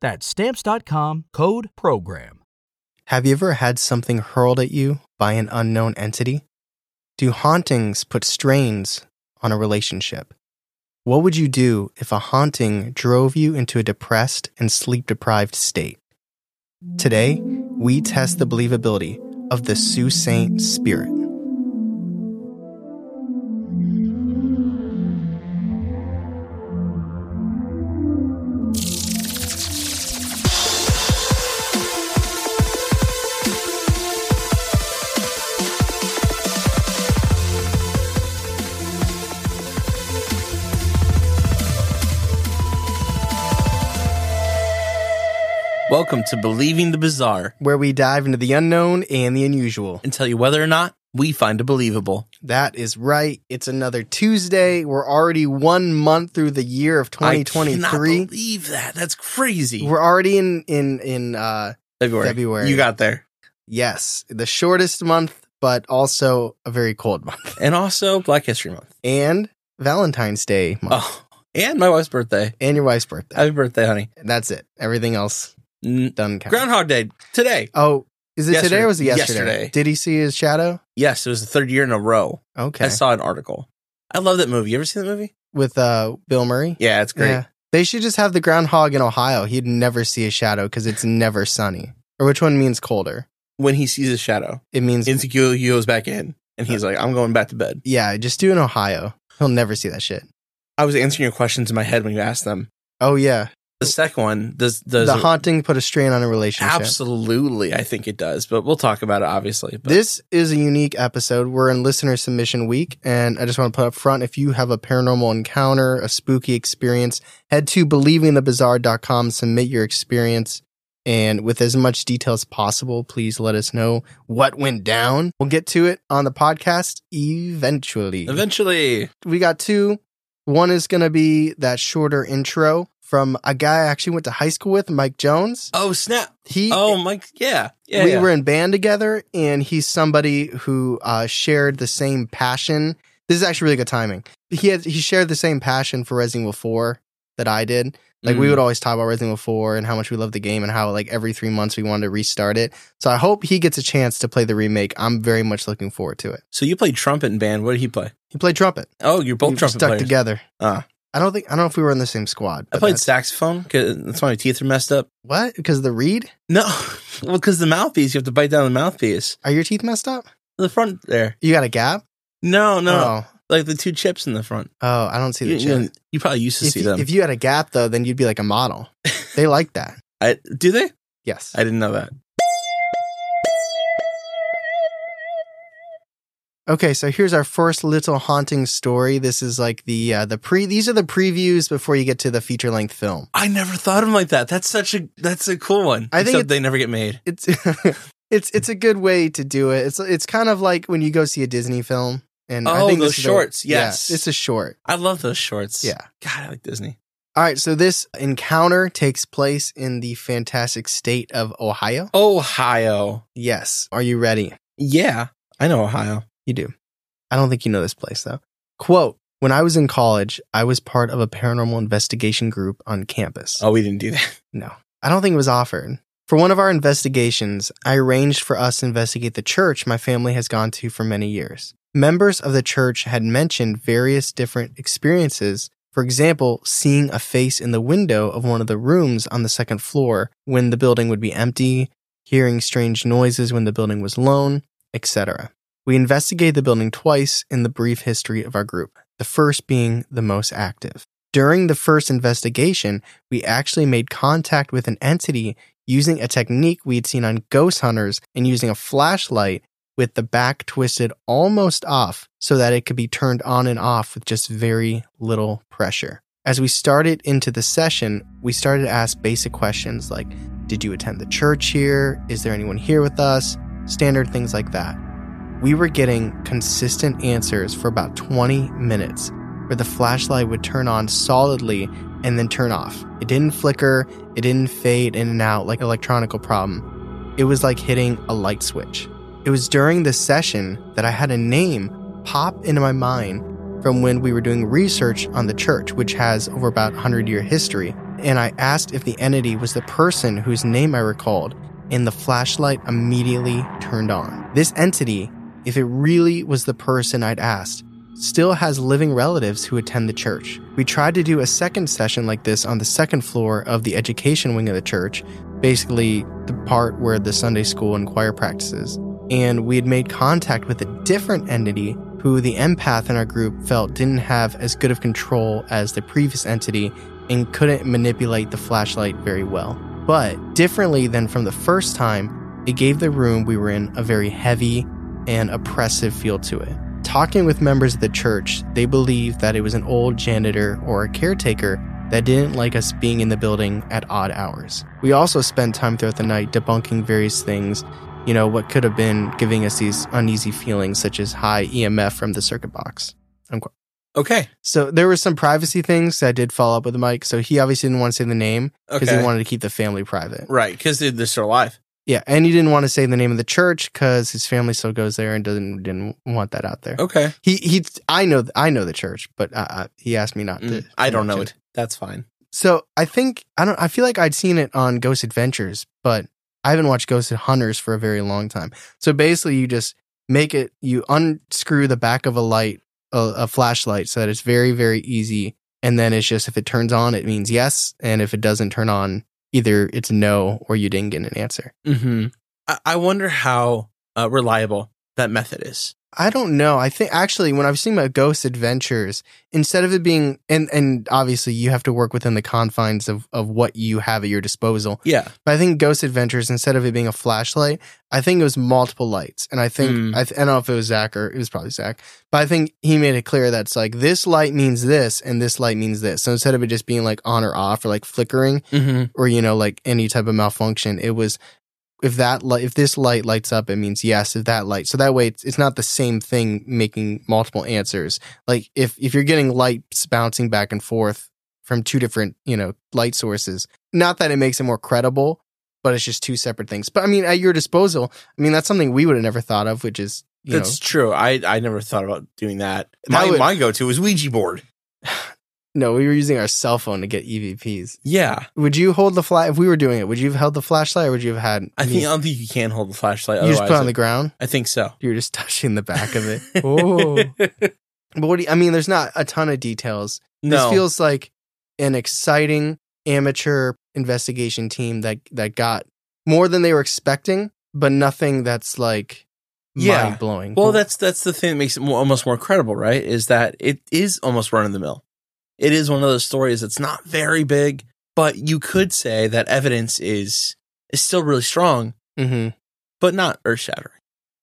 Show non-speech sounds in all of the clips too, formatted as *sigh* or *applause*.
That's Stamps.com code PROGRAM. Have you ever had something hurled at you by an unknown entity? Do hauntings put strains on a relationship? What would you do if a haunting drove you into a depressed and sleep deprived state? Today, we test the believability of the Sault Saint spirit. Welcome to Believing the Bizarre where we dive into the unknown and the unusual. and tell you whether or not we find it believable. That is right. It's another Tuesday. We're already one month through the year of 2023. I cannot 2023. believe that. That's crazy. We're already in in in uh February. February. You got there. yes, the shortest month, but also a very cold month. *laughs* And also Black History Month. And Valentine's Day month. Oh, and my wife's birthday. And your wife's birthday. Happy birthday, honey. And That's it. Everything else N- done. Count. Groundhog Day today. Oh, is it today or was it yesterday? Yesterday. Did he see his shadow? Yes, it was the third year in a row. Okay. I saw an article. I love that movie. You ever seen that movie? With uh Bill Murray? Yeah, it's great. Yeah. They should just have the groundhog in Ohio. He'd never see a shadow because it's never sunny. Or which one means colder? When he sees a shadow, It means Insecure he goes back in and he's like, I'm going back to bed. yeah. Just do in Ohio. He'll never see that shit. I was answering your questions in my head when you asked them. Oh yeah, The second one does does the haunting put a strain on a relationship. absolutely I think it does, but we'll talk about it obviously. But This is a unique episode. We're in listener submission week, and I just want to put up front if you have a paranormal encounter, a spooky experience, head to believingthebizarre.com, submit your experience, and with as much detail as possible, please let us know what went down. We'll get to it on the podcast eventually. eventually we got two. One is going to be that shorter intro from a guy I actually went to high school with, Mike Jones. Oh snap. He Oh Mike yeah. Yeah. we yeah. were in band together and he's somebody who uh, shared the same passion this is actually really good timing he had he shared the same passion for resident evil 4 that i did like we Mm. would always talk about resident evil 4 and how much we love the game and how like every three months we wanted to restart it so i hope he gets a chance to play the remake i'm very much looking forward to it So you played trumpet in band. What did he play? he played trumpet Oh, you're both we trumpet stuck players. together Ah. I don't think i don't know if we were in the same squad I played that's- saxophone because that's why my teeth are messed up. what because of the reed No, *laughs* well, because the mouthpiece, you have to bite down the mouthpiece. are your teeth messed up The front there. you got a gap No, no, oh, like the two chips in the front. oh i don't see the You, chip. you, you probably used to if, see you, them. if you had a gap though, then you'd be like a model. *laughs* They like that. I, do they? Yes. I didn't know that. Okay, so here's our first little haunting story. This is like the uh, the pre. These are the previews before you get to the feature length film. I never thought of them like that. That's such a that's a cool one. I think they never get made. It's *laughs* it's it's a good way to do it. It's it's kind of like when you go see a Disney film. And I Oh, think those this is a- shorts, yeah, yes. it's a short. I love those shorts. Yeah. God, I like Disney. All right, so this encounter takes place in the fantastic state of Ohio. Ohio. Yes. Are you ready? Yeah, I know Ohio. You do. I don't think you know this place though. Quote, when I was in college, I was part of a paranormal investigation group on campus. Oh, we didn't do that. *laughs* No, I don't think it was offered. For one of our investigations, I arranged for us to investigate the church my family has gone to for many years. Members of the church had mentioned various different experiences. For example, seeing a face in the window of one of the rooms on the second floor when the building would be empty, hearing strange noises when the building was lone, etc. We investigated the building twice in the brief history of our group, the first being the most active. During the first investigation, we actually made contact with an entity using a technique we had seen on ghost hunters and using a flashlight with the back twisted almost off so that it could be turned on and off with just very little pressure. As we started into the session, we started to ask basic questions like Did you attend the church here? Is there anyone here with us? Standard things like that. We were getting consistent answers for about 20 minutes where the flashlight would turn on solidly and then turn off. It didn't flicker, it didn't fade in and out like an electronical problem. It was like hitting a light switch. It was during this session that I had a name pop into my mind from when we were doing research on the church, which has over about 100 year history. And I asked if the entity was the person whose name I recalled, and the flashlight immediately turned on. This entity, if it really was the person I'd asked, still has living relatives who attend the church. We tried to do a second session like this on the second floor of the education wing of the church, basically the part where the Sunday school and choir practices. And we had made contact with a different entity who the empath in our group felt didn't have as good of control as the previous entity and couldn't manipulate the flashlight very well. But differently than from the first time, it gave the room we were in a very heavy and oppressive feel to it. Talking with members of the church, they believed that it was an old janitor or a caretaker that didn't like us being in the building at odd hours. We also spent time throughout the night debunking various things, you know, what could have been giving us these uneasy feelings, such as high EMF from the circuit box. Unquote. Okay. So there were some privacy things I did follow up with Mike. So he obviously didn't want to say the name because Okay. he wanted to keep the family private. Right, because they're still alive. Yeah, and he didn't want to say the name of the church because his family still goes there and doesn't didn't want that out there. Okay. He he, I know I know the church, but uh, uh, he asked me not to. Mm, I don't know mention it. That's fine. So I think I don't. I feel like I'd seen it on Ghost Adventures, but I haven't watched Ghost Hunters for a very long time. So basically, you just make it. You unscrew the back of a light, a, a flashlight, so that it's very very easy. And then it's just if it turns on, it means yes, and if it doesn't turn on, either it's no or you didn't get an answer. hmm I, I wonder how uh, reliable that method is. I don't know. I think actually when I was seen my Ghost Adventures, instead of it being and and obviously you have to work within the confines of of what you have at your disposal. Yeah. But I think Ghost Adventures, instead of it being a flashlight, I think it was multiple lights. And I think, Mm. I, th- I don't know if it was Zak or it was probably Zak, but I think he made it clear that it's like this light means this and this light means this. So instead of it just being like on or off or like flickering hmm or, you know, like any type of malfunction, it was if that light, if this light lights up, it means yes. If that light, so that way it's, it's not the same thing making multiple answers. Like if, if you're getting lights bouncing back and forth from two different, you know, light sources, not that it makes it more credible, but it's just two separate things. But I mean, at your disposal, I mean, that's something we would have never thought of, which is, you That's true. I, I never thought about doing that. That My, would- my go to is Ouija board. No, we were using our cell phone to get EVPs. Yeah. Would you hold the flash if we were doing it? Would you have held the flashlight, or would you have had? I think I don't think you can hold the flashlight. You just put it on the ground. I think so. You were just *laughs* touching the back of it. *laughs* oh, but what do you, I mean? There's not a ton of details. no. This feels like an exciting amateur investigation team that that got more than they were expecting, but nothing that's like Yeah. mind blowing. well, that's that's the thing that makes it more, almost more credible, right? Is that it is almost run of the mill. It is one of those stories that's not very big, but you could say that evidence is is still really strong, hmm but not earth shattering.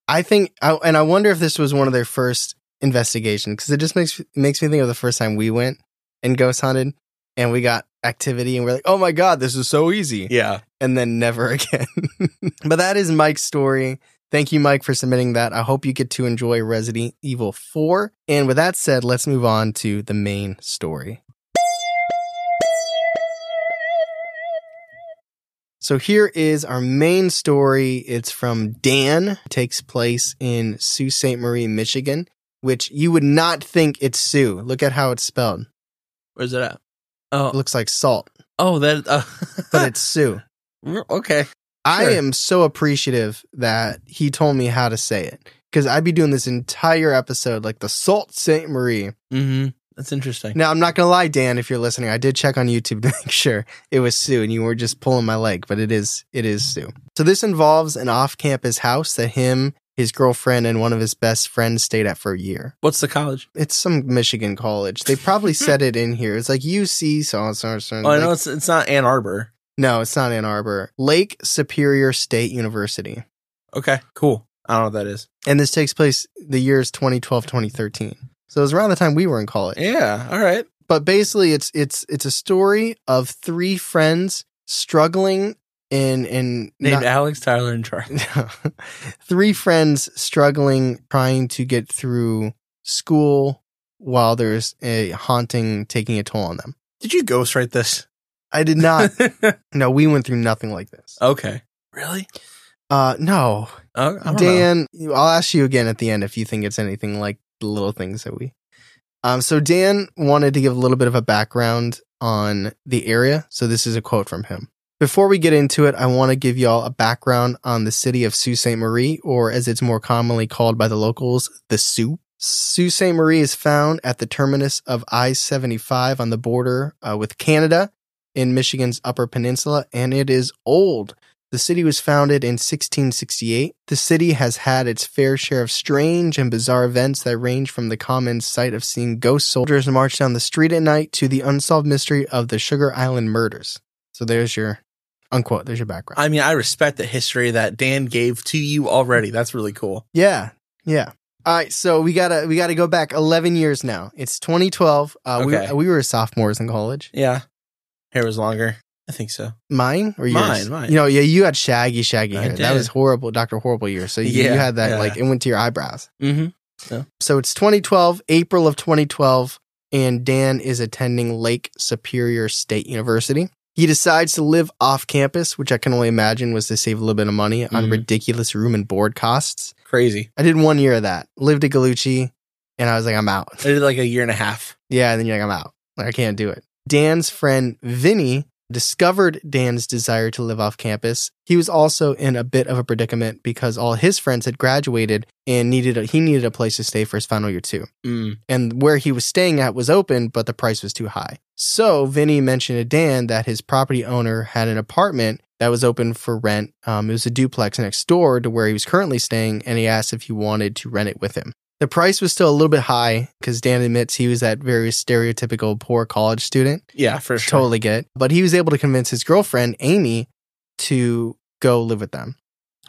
I think, and I wonder if this was one of their first investigations because it just makes makes me think of the first time we went and ghost hunted, and we got activity, and we're like, oh my god, this is so easy. Yeah. and then never *laughs* again. but that is Mike's story. Thank you, Mike, for submitting that. I hope you get to enjoy Resident Evil 4. And with that said, let's move on to the main story. So here is our main story. It's from Dan. It takes place in Sault Ste. Marie, Michigan, which you would not think it's Soo. Look at how it's spelled. Where's it at? It Oh, looks like salt, oh, that. Uh, but *laughs* it's Soo. okay. I am so appreciative that he told me how to say it because I'd be doing this entire episode like the Salt Saint Marie. Mm-hmm. That's interesting. Now, I'm not going to lie, Dan, if you're listening, I did check on YouTube *laughs* to make sure it was Sue and you were just pulling my leg, but it is, it is Sue. So this involves an off campus house that him, his girlfriend, and one of his best friends stayed at for a year. What's the college? It's some Michigan college. They probably said it in here. It's like UC, so, so, so. Oh, I like- know it's it's not Ann Arbor. No, it's not Ann Arbor. Lake Superior State University. Okay, cool. I don't know what that is. And this takes place the years 2012, 2013. So it was around the time we were in college. Yeah. All right. But basically it's it's it's a story of three friends struggling in in Named not- Alex, Tyler, and Charlie. *laughs* three friends struggling trying to get through school while there's a haunting taking a toll on them. Did you ghostwrite this? I did not. *laughs* no, we went through nothing like this. okay. Really? Uh, no, Oh, I don't know. Dan. I'll ask you again at the end if you think it's anything like the little things that we. Um, so Dan wanted to give a little bit of a background on the area. So this is a quote from him. Before we get into it, I want to give y'all a background on the city of Sault Ste. Marie, or as it's more commonly called by the locals, the Soo. Sault Ste. Marie is found at the terminus of I 75 on the border uh, with Canada in Michigan's Upper Peninsula, and it is old. The city was founded in 1668. The city has had its fair share of strange and bizarre events that range from the common sight of seeing ghost soldiers march down the street at night to the unsolved mystery of the Sugar Island murders. So there's your unquote, there's your background. I mean, I respect the history that Dan gave to you already. That's really cool. yeah, yeah. All right, so we gotta we gotta go back 11 years now. It's 2012. Uh, Okay. we, we were sophomores in college. Yeah. Hair was longer. I think so. Mine or yours? Mine, mine. You know, yeah, you had shaggy, shaggy I hair. That was horrible, Doctor Horrible year. So you, Yeah, you had that yeah. like it went to your eyebrows. Mm-hmm. So it's 2012, April of 2012, and Dan is attending Lake Superior State University. He decides to live off campus, which I can only imagine was to save a little bit of money on Mhm. ridiculous room and board costs. Crazy. I did one year of that. Lived at Galucci, and I was like, I'm out. I did like a year and a half. Yeah, and then you're like, I'm out. Like, I can't do it. Dan's friend Vinny discovered Dan's desire to live off campus. He was also in a bit of a predicament because all his friends had graduated and needed a, he needed a place to stay for his final year too. Mm. And where he was staying at was open, but the price was too high. So Vinny mentioned to Dan that his property owner had an apartment that was open for rent. Um, it was a duplex next door to where he was currently staying, and he asked if he wanted to rent it with him. The price was still a little bit high because Dan admits he was that very stereotypical poor college student. Yeah, for sure. Totally get. But he was able to convince his girlfriend, Amy, to go live with them.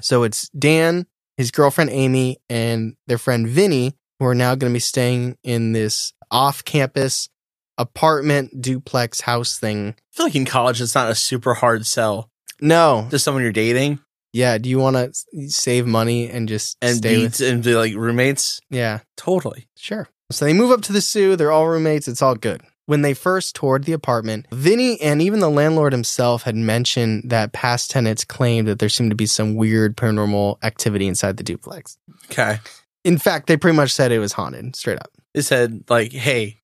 So it's Dan, his girlfriend, Amy, and their friend, Vinny, who are now going to be staying in this off campus apartment duplex house thing. I feel like in college, it's not a super hard sell No. to someone you're dating Yeah. Do you want to save money and just and stay with? and be like roommates. Yeah. Totally. Sure. So they move up to the Soo. They're all roommates. It's all good. When they first toured the apartment, Vinny and even the landlord himself had mentioned that past tenants claimed that there seemed to be some weird paranormal activity inside the duplex. Okay. In fact, they pretty much said it was haunted, straight up. It said like, "Hey,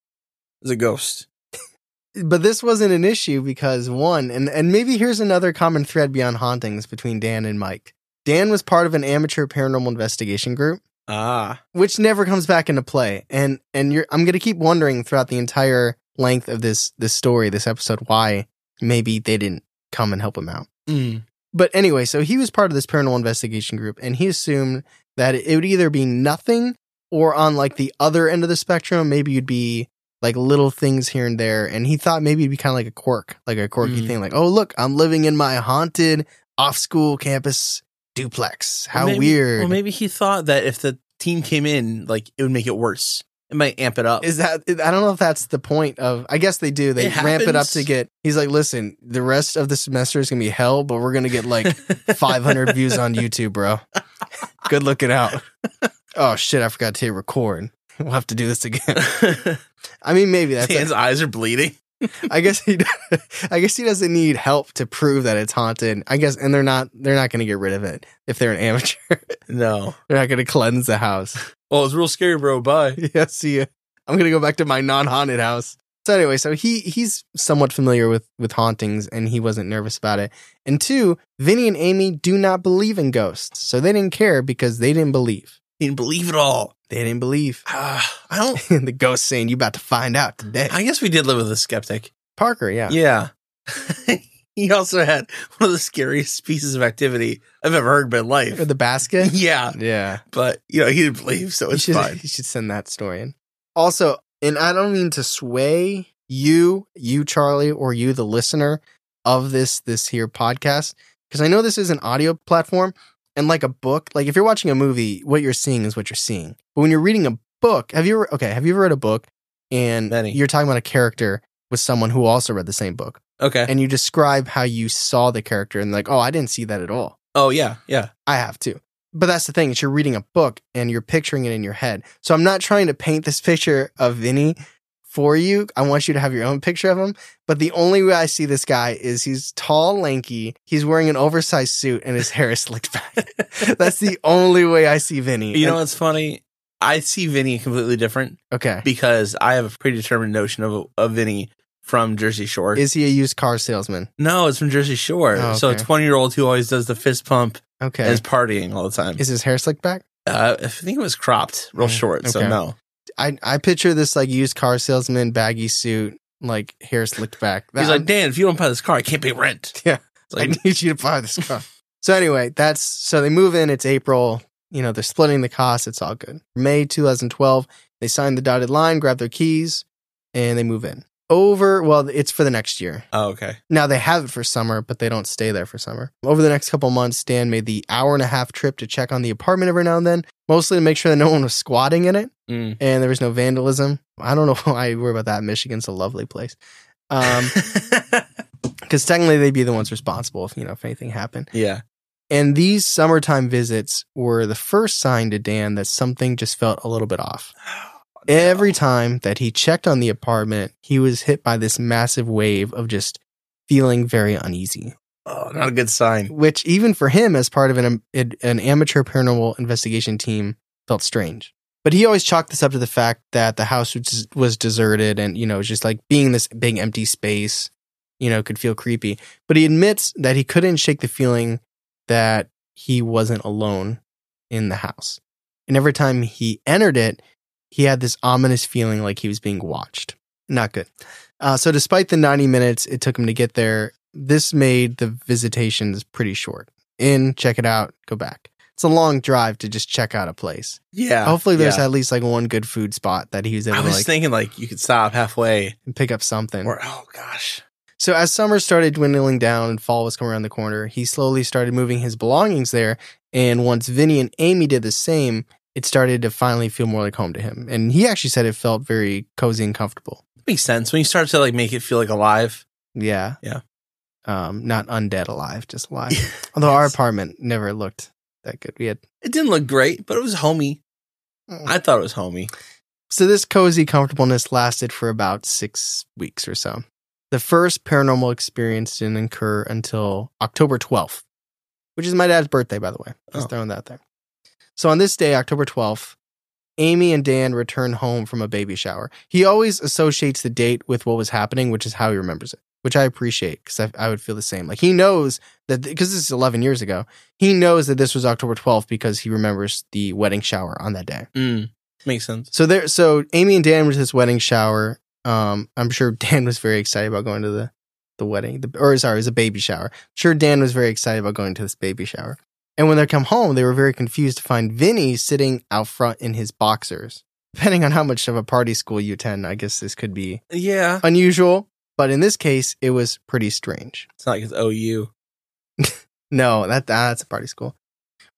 there's a ghost." But this wasn't an issue because one, and, and maybe here's another common thread beyond hauntings between Dan and Mike. Dan was part of an amateur paranormal investigation group. Ah, which never comes back into play. And and you're I'm gonna keep wondering throughout the entire length of this this story, this episode, why maybe they didn't come and help him out. mm. But anyway, so he was part of this paranormal investigation group, and he assumed that it would either be nothing or on like the other end of the spectrum, maybe you'd be like little things here and there. And he thought maybe it'd be kind of like a quirk, like a quirky Mm. thing, like, oh look, I'm living in my haunted off school campus duplex. How Well, maybe- weird. Well, maybe he thought that if the team came in, like it would make it worse. It might amp it up. Is that I don't know if that's the point of I guess they do. They It ramp it up to get he's like, listen, the rest of the semester is gonna be hell, but we're gonna get like five hundred *laughs* views on YouTube, bro. Good looking out. *laughs* Oh shit, I forgot to hit record. *laughs* We'll have to do this again. I mean maybe that's Dan's eyes are bleeding. *laughs* I guess he *laughs* I guess he doesn't need help to prove that it's haunted. I guess and they're not they're not gonna get rid of it if they're an amateur. *laughs* No. they're not gonna cleanse the house. Well, it's real scary, bro. Bye. yeah, see ya. I'm gonna go back to my non-haunted house. So anyway, so he he's somewhat familiar with with hauntings, and he wasn't nervous about it. And two, Vinny and Amy do not believe in ghosts, so they didn't care because they didn't believe. Didn't believe it all. They didn't believe. Ah, *sighs* I don't. *laughs* and the ghost saying, "You about to find out today." I guess we did live with a skeptic. Parker, yeah. Yeah. *laughs* he also had one of the scariest pieces of activity I've ever heard in my Or life. the basket. *laughs* Yeah, yeah, but you know he didn't believe, so you it's should fine. you should send that story in. Also, and I don't mean to sway you, you Charlie, or you the listener of this this here podcast because I know this is an audio platform and like a book, like if you're watching a movie, what you're seeing is what you're seeing. But when you're reading a book, have you ever okay, have you ever read a book and Many. you're talking about a character with someone who also read the same book? Okay. and you describe how you saw the character and like, oh, I didn't see that at all. oh yeah, yeah. I have too. But that's the thing, is you're reading a book and you're picturing it in your head. So I'm not trying to paint this picture of Vinny for you. I want you to have your own picture of him. But the only way I see this guy is he's tall, lanky, he's wearing an oversized suit, and his hair is slicked back. *laughs* that's the only way I see Vinny. You know what's funny? I see Vinny completely different okay. because I have a predetermined notion of of Vinny from Jersey Shore. Is he a used car salesman? no, it's from Jersey Shore. Oh, So a 20 year old who always does the fist pump Okay. and is partying all the time. is his hair slicked back? Uh, I think it was cropped real Mm, short. So no. I, I picture this like used car salesman, baggy suit, like hair slicked back. *laughs* He's like, Dan, if you don't buy this car, I can't pay rent. *laughs* Yeah. Like, I need you to buy this car. so anyway, that's so they move in. It's April. You know, they're splitting the cost. It's all good. May 2012, they sign the dotted line, grab their keys, and they move in. Over, well, it's for the next year. oh, okay. Now they have it for summer, but they don't stay there for summer. Over the next couple months, Dan made the hour and a half trip to check on the apartment every now and then, mostly to make sure that no one was squatting in it Mm. and there was no vandalism. I don't know *laughs* why I worry about that. Michigan's a lovely place. Um, *laughs* because technically they'd be the ones responsible if you know if anything happened. yeah. And these summertime visits were the first sign to Dan that something just felt a little bit off. *gasps* *gasps* *gasps* Every time that he checked on the apartment, he was hit by this massive wave of just feeling very uneasy. Oh, not a good sign. Which even for him, as part of an um, an amateur paranormal investigation team, felt strange. But he always chalked this up to the fact that the house was, was deserted and, you know, just like being this big empty space, you know, could feel creepy. But he admits that he couldn't shake the feeling that he wasn't alone in the house. And every time he entered it, he had this ominous feeling like he was being watched. Not good. Uh, so, despite the 90 minutes it took him to get there, this made the visitations pretty short. In, check it out, go back. It's a long drive to just check out a place. Yeah. Hopefully, there's yeah. at least like one good food spot that he was able I to was like thinking like you could stop halfway and pick up something. or, oh gosh. So as summer started dwindling down and fall was coming around the corner, he slowly started moving his belongings there. And once Vinny and Amy did the same, it started to finally feel more like home to him. And he actually said it felt very cozy and comfortable. Makes sense. When you start to like make it feel like alive. Yeah. Yeah. Um, not undead alive, just alive. *laughs* Although our apartment never looked that good. We had It didn't look great, but it was homey. I thought it was homey. So this cozy comfortableness lasted for about six weeks or so. The first paranormal experience didn't occur until October 12th, which is my dad's birthday, by the way. Just Oh. throwing that there. So on this day, October 12th, Amy and Dan return home from a baby shower. He always associates the date with what was happening, which is how he remembers it, which I appreciate because I, I would feel the same. Like he knows that, because this is 11 years ago, he knows that this was October 12th because he remembers the wedding shower on that day. Mm. Makes sense. So there, so Amy and Dan went to this wedding shower. Um, I'm sure *laughs* Dan was very excited about going to the the wedding, the, or sorry, it was a baby shower. Sure, Dan was very excited about going to this baby shower. And when they come home, they were very confused to find Vinny sitting out front in his boxers. Depending on how much of a party school you attend, I guess this could be Yeah. unusual. But in this case, it was pretty strange. It's not like it's OU. *laughs* No, that that's a party school.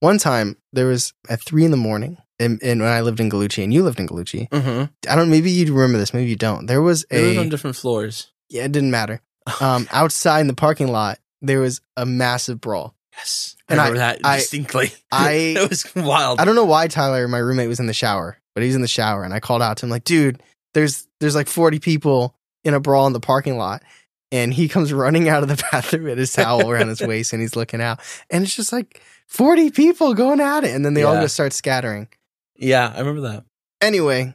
One time there was at three in the morning, and, and when I lived in Galucci, and you lived in Galucci, Mm-hmm. I don't. Maybe you remember this. Maybe you don't. There was a on different floors. yeah. It didn't matter. *laughs* Um, outside in the parking lot, there was a massive brawl. Yes. And I I- remember that I- distinctly. *laughs* I- it was wild. I don't know why Tyler, my roommate, was in the shower, but he's in the shower, and I called out to him like, "Dude, there's there's like 40 people in a brawl in the parking lot." And he comes running out of the *laughs* bathroom with his towel around his *laughs* waist, and he's looking out, and it's just like 40 people going at it, and then they all just start scattering. Yeah, I remember that. Anyway,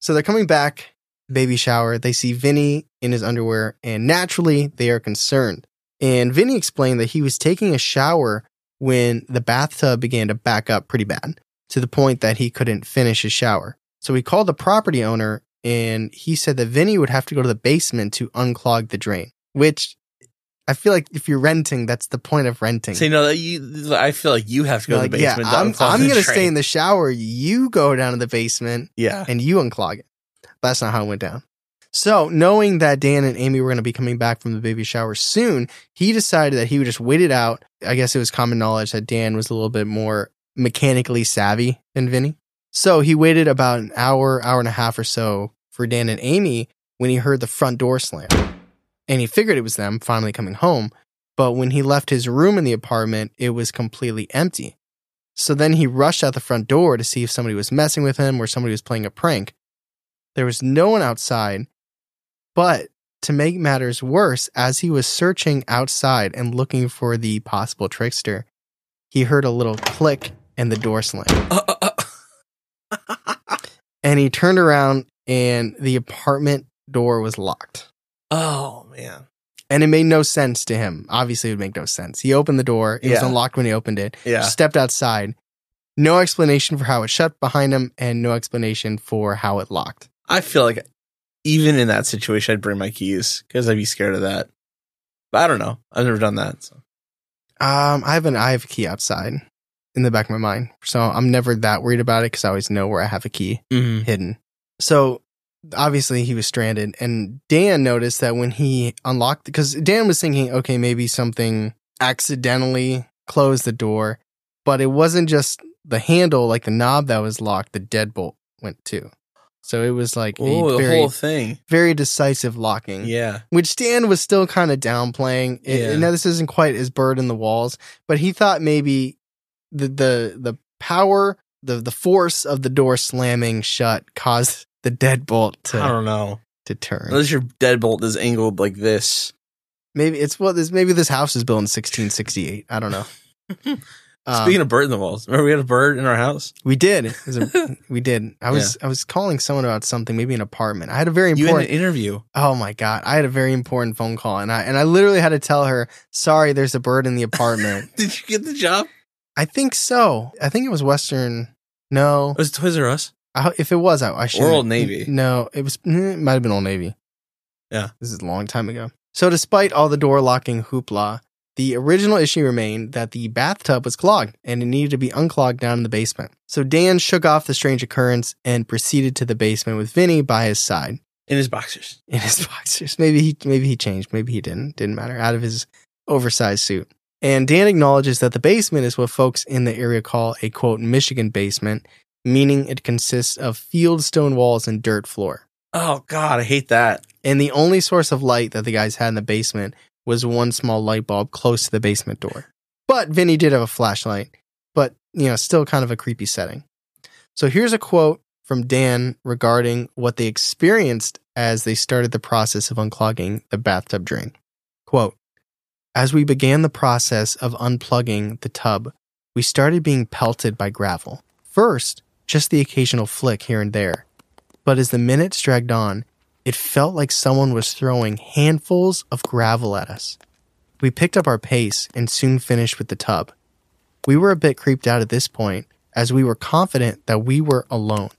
So they're coming back, baby shower. They see Vinny in his underwear, and naturally they are concerned. And Vinny explained that he was taking a shower when the bathtub began to back up pretty bad to the point that he couldn't finish his shower. So he called the property owner and he said that Vinny would have to go to the basement to unclog the drain, which I feel like if you're renting, that's the point of renting. So you know you, I feel like you have to go You're to the like, yeah, basement. to I'm, I'm gonna stay in the shower. You go down to the basement Yeah. and you unclog it. But that's not how it went down. So, knowing that Dan and Amy were going to be coming back from the baby shower soon, he decided that he would just wait it out. I guess it was common knowledge that Dan was a little bit more mechanically savvy than Vinny. So, he waited about an hour, hour and a half or so for Dan and Amy when he heard the front door slam. And he figured it was them finally coming home. But when he left his room in the apartment, it was completely empty. So then he rushed out the front door to see if somebody was messing with him or somebody was playing a prank. There was no one outside, but to make matters worse, as he was searching outside and looking for the possible trickster, he heard a little click and the door slammed. Uh, uh, uh. And he turned around and the apartment door was locked. Oh man. And it made no sense to him. Obviously, it would make no sense. He opened the door. It was Yeah. unlocked when he opened it. Yeah. Stepped outside. No explanation for how it shut behind him, and no explanation for how it locked. I feel like even in that situation, I'd bring my keys because I'd be scared of that. But I don't know. I've never done that. Um I have an I have a key outside in the back of my mind. So. Um, I have an I have a key outside in the back of my mind, so I'm never that worried about it because I always know where I have a key hidden. So obviously he was stranded, and Dan noticed that when he unlocked, because Dan was thinking, okay, maybe something accidentally closed the door, but it wasn't just the handle, like the knob that was locked. The deadbolt went too. So it was like Oh, a the very, whole thing. very decisive locking. Yeah. which Dan was still kind of downplaying. It, Yeah. I know this isn't quite as bird in the walls, but he thought maybe the the the power, the the force of the door slamming shut caused the deadbolt I don't know. to turn. Unless your deadbolt is angled like this. Maybe it's what this. Maybe this house is built in 1668. I don't know. *laughs* Um, Speaking of bird in the walls, remember we had a bird in our house? we did. A- *laughs* we did. I was I was calling someone about something, maybe an apartment. I had a very You had important. an interview. Oh my god! I had a very important phone call, and I and I literally had to tell her, "Sorry, there's a bird in the apartment." *laughs* Did you get the job? I think so. I think it was Western. No, Was it Toys R Us? I, if it was, I, I should. Or Old Navy. No, it was. mm, It might have been Old Navy. Yeah. this is a long time ago. So, despite all the door locking hoopla, the original issue remained that the bathtub was clogged and it needed to be unclogged down in the basement. So Dan shook off the strange occurrence and proceeded to the basement with Vinny by his side In his boxers. *laughs* in his boxers. Maybe he maybe he changed. Maybe he didn't. Didn't matter. Out of his oversized suit. And Dan acknowledges that the basement is what folks in the area call a quote Michigan basement, meaning it consists of field stone walls and dirt floor. Oh God, I hate that. And the only source of light that the guys had in the basement was one small light bulb close to the basement door. But Vinny did have a flashlight, but you know, still kind of a creepy setting. So here's a quote from Dan regarding what they experienced as they started the process of unclogging the bathtub drain. Quote, as we began the process of unplugging the tub, we started being pelted by gravel. First, just the occasional flick here and there. But as the minutes dragged on, it felt like someone was throwing handfuls of gravel at us. We picked up our pace and soon finished with the tub. We were a bit creeped out at this point, as we were confident that we were alone.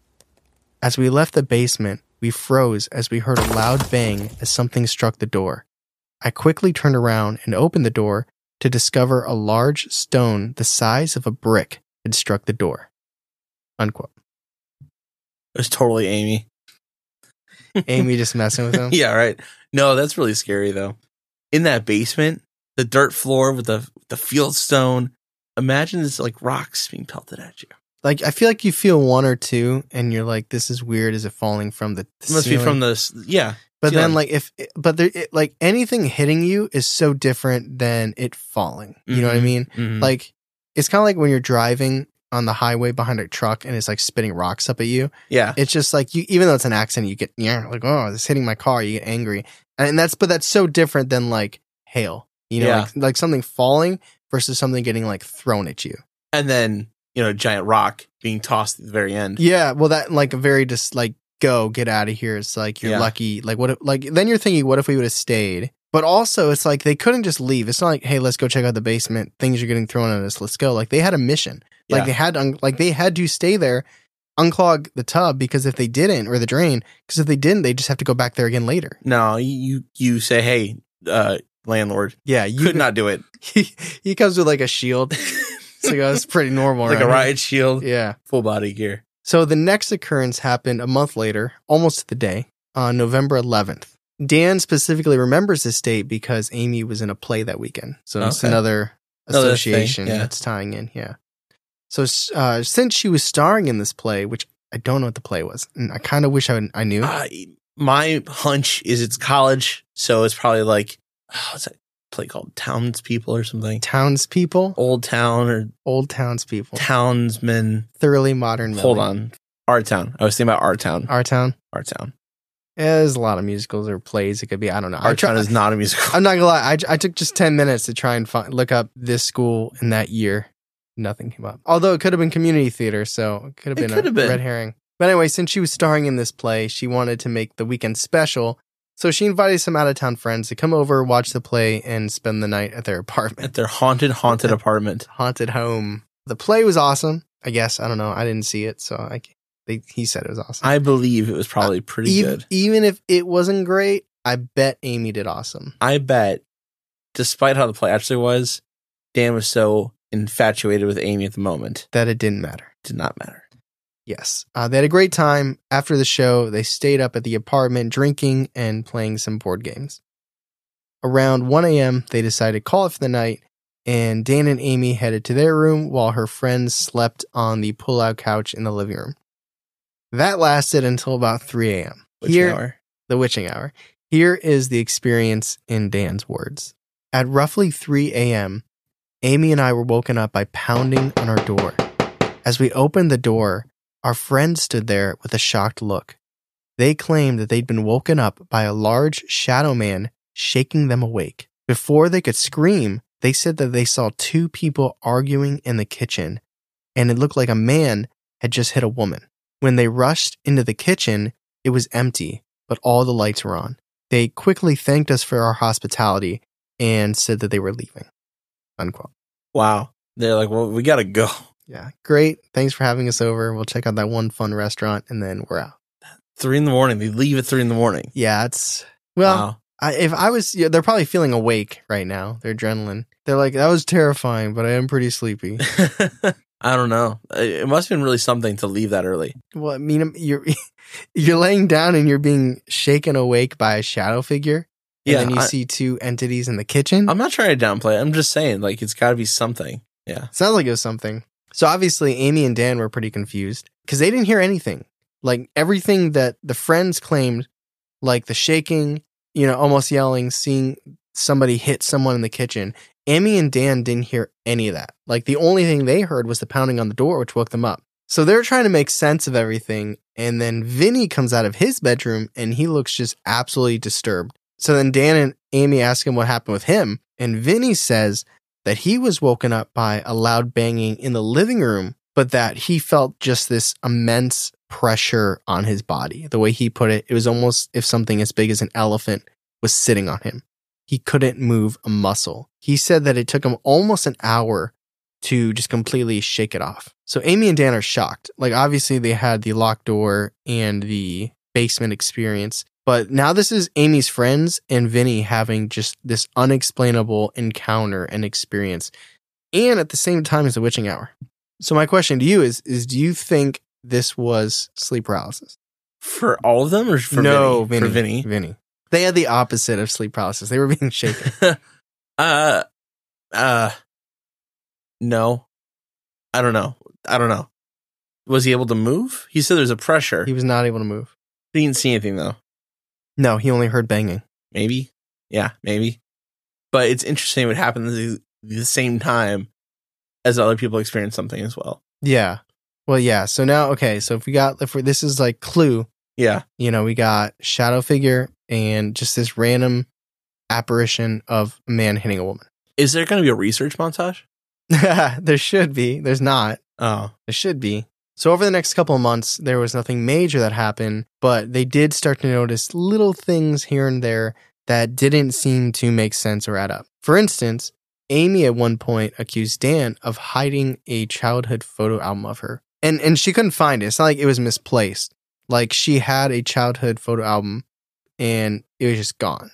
As we left the basement, we froze as we heard a loud bang as something struck the door. I quickly turned around and opened the door to discover a large stone the size of a brick had struck the door. Unquote. It was totally Amy. *laughs* Amy just messing with him. *laughs* yeah, right. No, that's really scary though. In that basement, the dirt floor with the the field stone. Imagine this like rocks being pelted at you. Like I feel like you feel one or two, and you're like, "This is weird." Is it falling from the? It must be from the yeah. But then, like if, but there, it, like anything hitting you is so different than it falling. You know what I Mhm. mean? Mhm. Like it's kind of like when you're driving on the highway behind a truck and it's like spitting rocks up at you. yeah, It's just like you, even though it's an accident, you get yeah, like oh, it's hitting my car. You get angry, and that's but that's so different than like hail. You know, Yeah. like, like something falling versus something getting like thrown at you. and then you know, a giant rock being tossed at the very end. Yeah, well, that like a very just like go get out of here. It's like you're Yeah. lucky. Like what? If, like then you're thinking, what if we would have stayed? But also, it's like they couldn't just leave. It's not like, hey, let's go check out the basement. Things are getting thrown at us. Let's go. Like they had a mission. Like Yeah. they had, to un- like they had to stay there, unclog the tub because if they didn't, or the drain, because if they didn't, they just have to go back there again later. No, you you say, hey, uh, landlord. Yeah, you Could not do it. *laughs* He, he comes with like a shield. *laughs* it's like, oh, that's pretty normal, Like a around riot shield, Yeah. full body gear. So the next occurrence happened a month later, almost to the day, on November 11th. Dan specifically remembers this date because Amy was in a play that weekend. So it's Okay. another Another thing, association yeah. that's tying in. Yeah. So uh, since she was starring in this play, which I don't know what the play was, and I kind of wish I, I knew. Uh, my hunch is it's college, so it's probably like what's that play called? Townspeople or something. townspeople, Old Town or old townspeople, Townsmen. thoroughly modern. Hold on, Our Town. I was thinking about Our Town. Our town. Our Town. Yeah, there's a lot of musicals or plays. It could be. I don't know. Our Town is not a musical. I'm not gonna lie. I, I took just ten minutes to try and find, look up this school in that year. Nothing came up. Although it could have been community theater, so it could have It been could a have been. red herring. But anyway, since she was starring in this play, she wanted to make the weekend special. So she invited some out of town friends to come over, watch the play, and spend the night at their apartment, At their haunted, haunted apartment. haunted home. The play was awesome. I guess I don't know. I didn't see it, so I. c- They, he said it was awesome. I believe it was probably uh, pretty even, good. even if it wasn't great, I bet Amy did awesome. I bet, despite how the play actually was, Dan was so infatuated with Amy at the moment. That it didn't matter. Did not matter. Yes. Uh, they had a great time. After the show, they stayed up at the apartment drinking and playing some board games. Around 1 a.m., they decided to call it for the night, and Dan and Amy headed to their room while her friends slept on the pull out couch in the living room. That lasted until about 3 a.m. Which Here, hour? the witching hour. Here is the experience in Dan's words. At roughly 3 a.m., Amy and I were woken up by pounding on our door. As we opened the door, our friend stood there with a shocked look. They claimed that they'd been woken up by a large shadow man shaking them awake. Before they could scream, they said that they saw two people arguing in the kitchen, and it looked like a man had just hit a woman. When they rushed into the kitchen, it was empty, but all the lights were on. They quickly thanked us for our hospitality and said that they were leaving. Unquote. Wow. They're like, well, we gotta go. Yeah. Great. Thanks for having us over. We'll check out that one fun restaurant and then we're out. Three in the morning. They leave at three in the morning. Yeah, it's well, wow. I, if I was, yeah, they're probably feeling awake right now. Their adrenaline. They're like, that was terrifying, but I am pretty sleepy. *laughs* I don't know. It must have been really something to leave that early. well, I mean, *laughs* you're you're laying down and you're being shaken awake by a shadow figure, and Yeah, then you I- see two entities in the kitchen. I'm not trying to downplay it. I'm just saying, like, it's got to be something. Yeah. Sounds like it was something. So obviously, Amy and Dan were pretty confused because they didn't hear anything. Like everything that the friends claimed, like the shaking, you know, almost yelling, seeing somebody hit someone in the kitchen. Amy and Dan didn't hear any of that. Like the only thing they heard was the pounding on the door, which woke them up. So they're trying to make sense of everything. And then Vinny comes out of his bedroom and he looks just absolutely disturbed. So then Dan and Amy ask him what happened with him. And Vinny says that he was woken up by a loud banging in the living room, but that he felt just this immense pressure on his body. The way he put it, it was almost if something as big as an elephant was sitting on him. He couldn't move a muscle. He said that it took him almost an hour to just completely shake it off. So Amy and Dan are shocked. Like obviously they had the locked door and the basement experience, but now this is Amy's friends and Vinny having just this unexplainable encounter and experience. And at the same time as the witching hour. So my question to you is is do you think this was sleep paralysis? For all of them or for no, Vinny? For Vinny. Vinny. They had the opposite of sleep paralysis. They were being shaken. *laughs* uh, uh, no. I don't know. I don't know. Was he able to move? He said there's a pressure. he was not able to move. He didn't see anything though. No, he only heard banging. Maybe. Yeah, maybe. But it's interesting what happens at the, the same time as other people experience something as well. Yeah. Well, yeah. So now, okay. So if we got, if we this is like Clue, Yeah. you know, we got shadow figure and just this random apparition of a man hitting a woman. Is there going to be a research montage? *laughs* there should be. There's not. Oh, There should be. So over the next couple of months, there was nothing major that happened, but they did start to notice little things here and there that didn't seem to make sense or add up. For instance, Amy at one point accused Dan of hiding a childhood photo album of her. And and she couldn't find it. It's not like it was misplaced. Like she had a childhood photo album and it was just gone.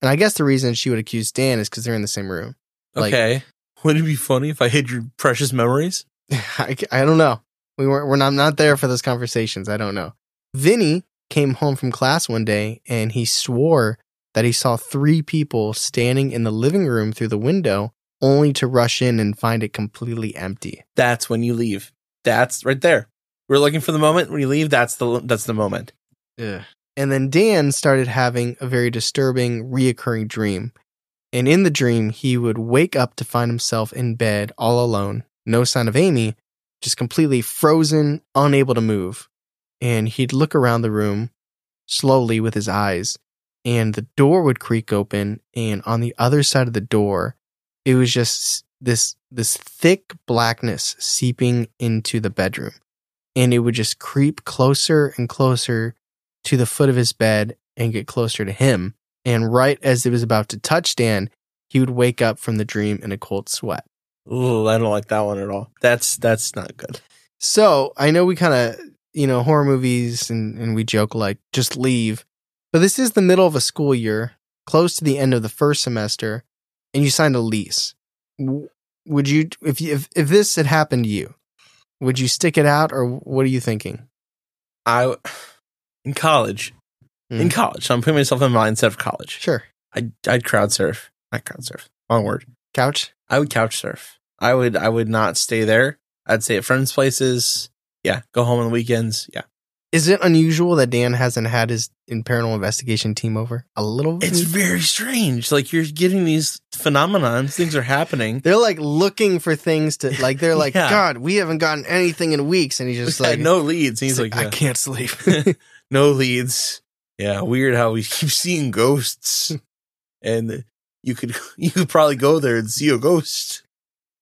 And I guess the reason she would accuse Dan is because they're in the same room. Like- okay. Wouldn't it be funny if I hid your precious memories? *laughs* I, I don't know. We weren't. We're not, I'm not there for those conversations. I don't know. Vinny came home from class one day and he swore that he saw three people standing in the living room through the window, only to rush in and find it completely empty. That's when you leave. That's right there. We're looking for the moment when you leave. That's the that's the moment. And then Dan started having a very disturbing, reoccurring dream. And in the dream, he would wake up to find himself in bed all alone, no sign of Amy, just completely frozen, unable to move. And he'd look around the room slowly with his eyes, and the door would creak open. And on the other side of the door, it was just this this thick blackness seeping into the bedroom. And it would just creep closer and closer to the foot of his bed and get closer to him. And right as it was about to touch Dan, he would wake up from the dream in a cold sweat. Ooh, I don't like that one at all. That's that's not good. So I know we kind of, you know, horror movies and, and we joke like, just leave. But this is the middle of a school year, close to the end of the first semester, and you signed a lease. Would you, if, you, if, if this had happened to you, would you stick it out or what are you thinking? I in college, in Mm. college, I'm putting myself in the mindset of college. Sure. I I'd crowd surf. Not crowd surf. Wrong word. Couch? I would couch surf. I would I would not stay there. I'd stay at friends' places. Yeah, go home on the weekends. Yeah, Is it unusual that Dan hasn't had his in paranormal investigation team over? A little bit? it's very strange. Like you're getting these phenomenons. Things are happening. They're like looking for things to like. They're *laughs* like, Yeah. God, we haven't gotten anything in weeks, and he's just *laughs* Like like, no leads. And he's he's like, I yeah. can't sleep. *laughs* no leads. Yeah, weird how we keep seeing ghosts, and you could *laughs* you could probably go there and see a ghost.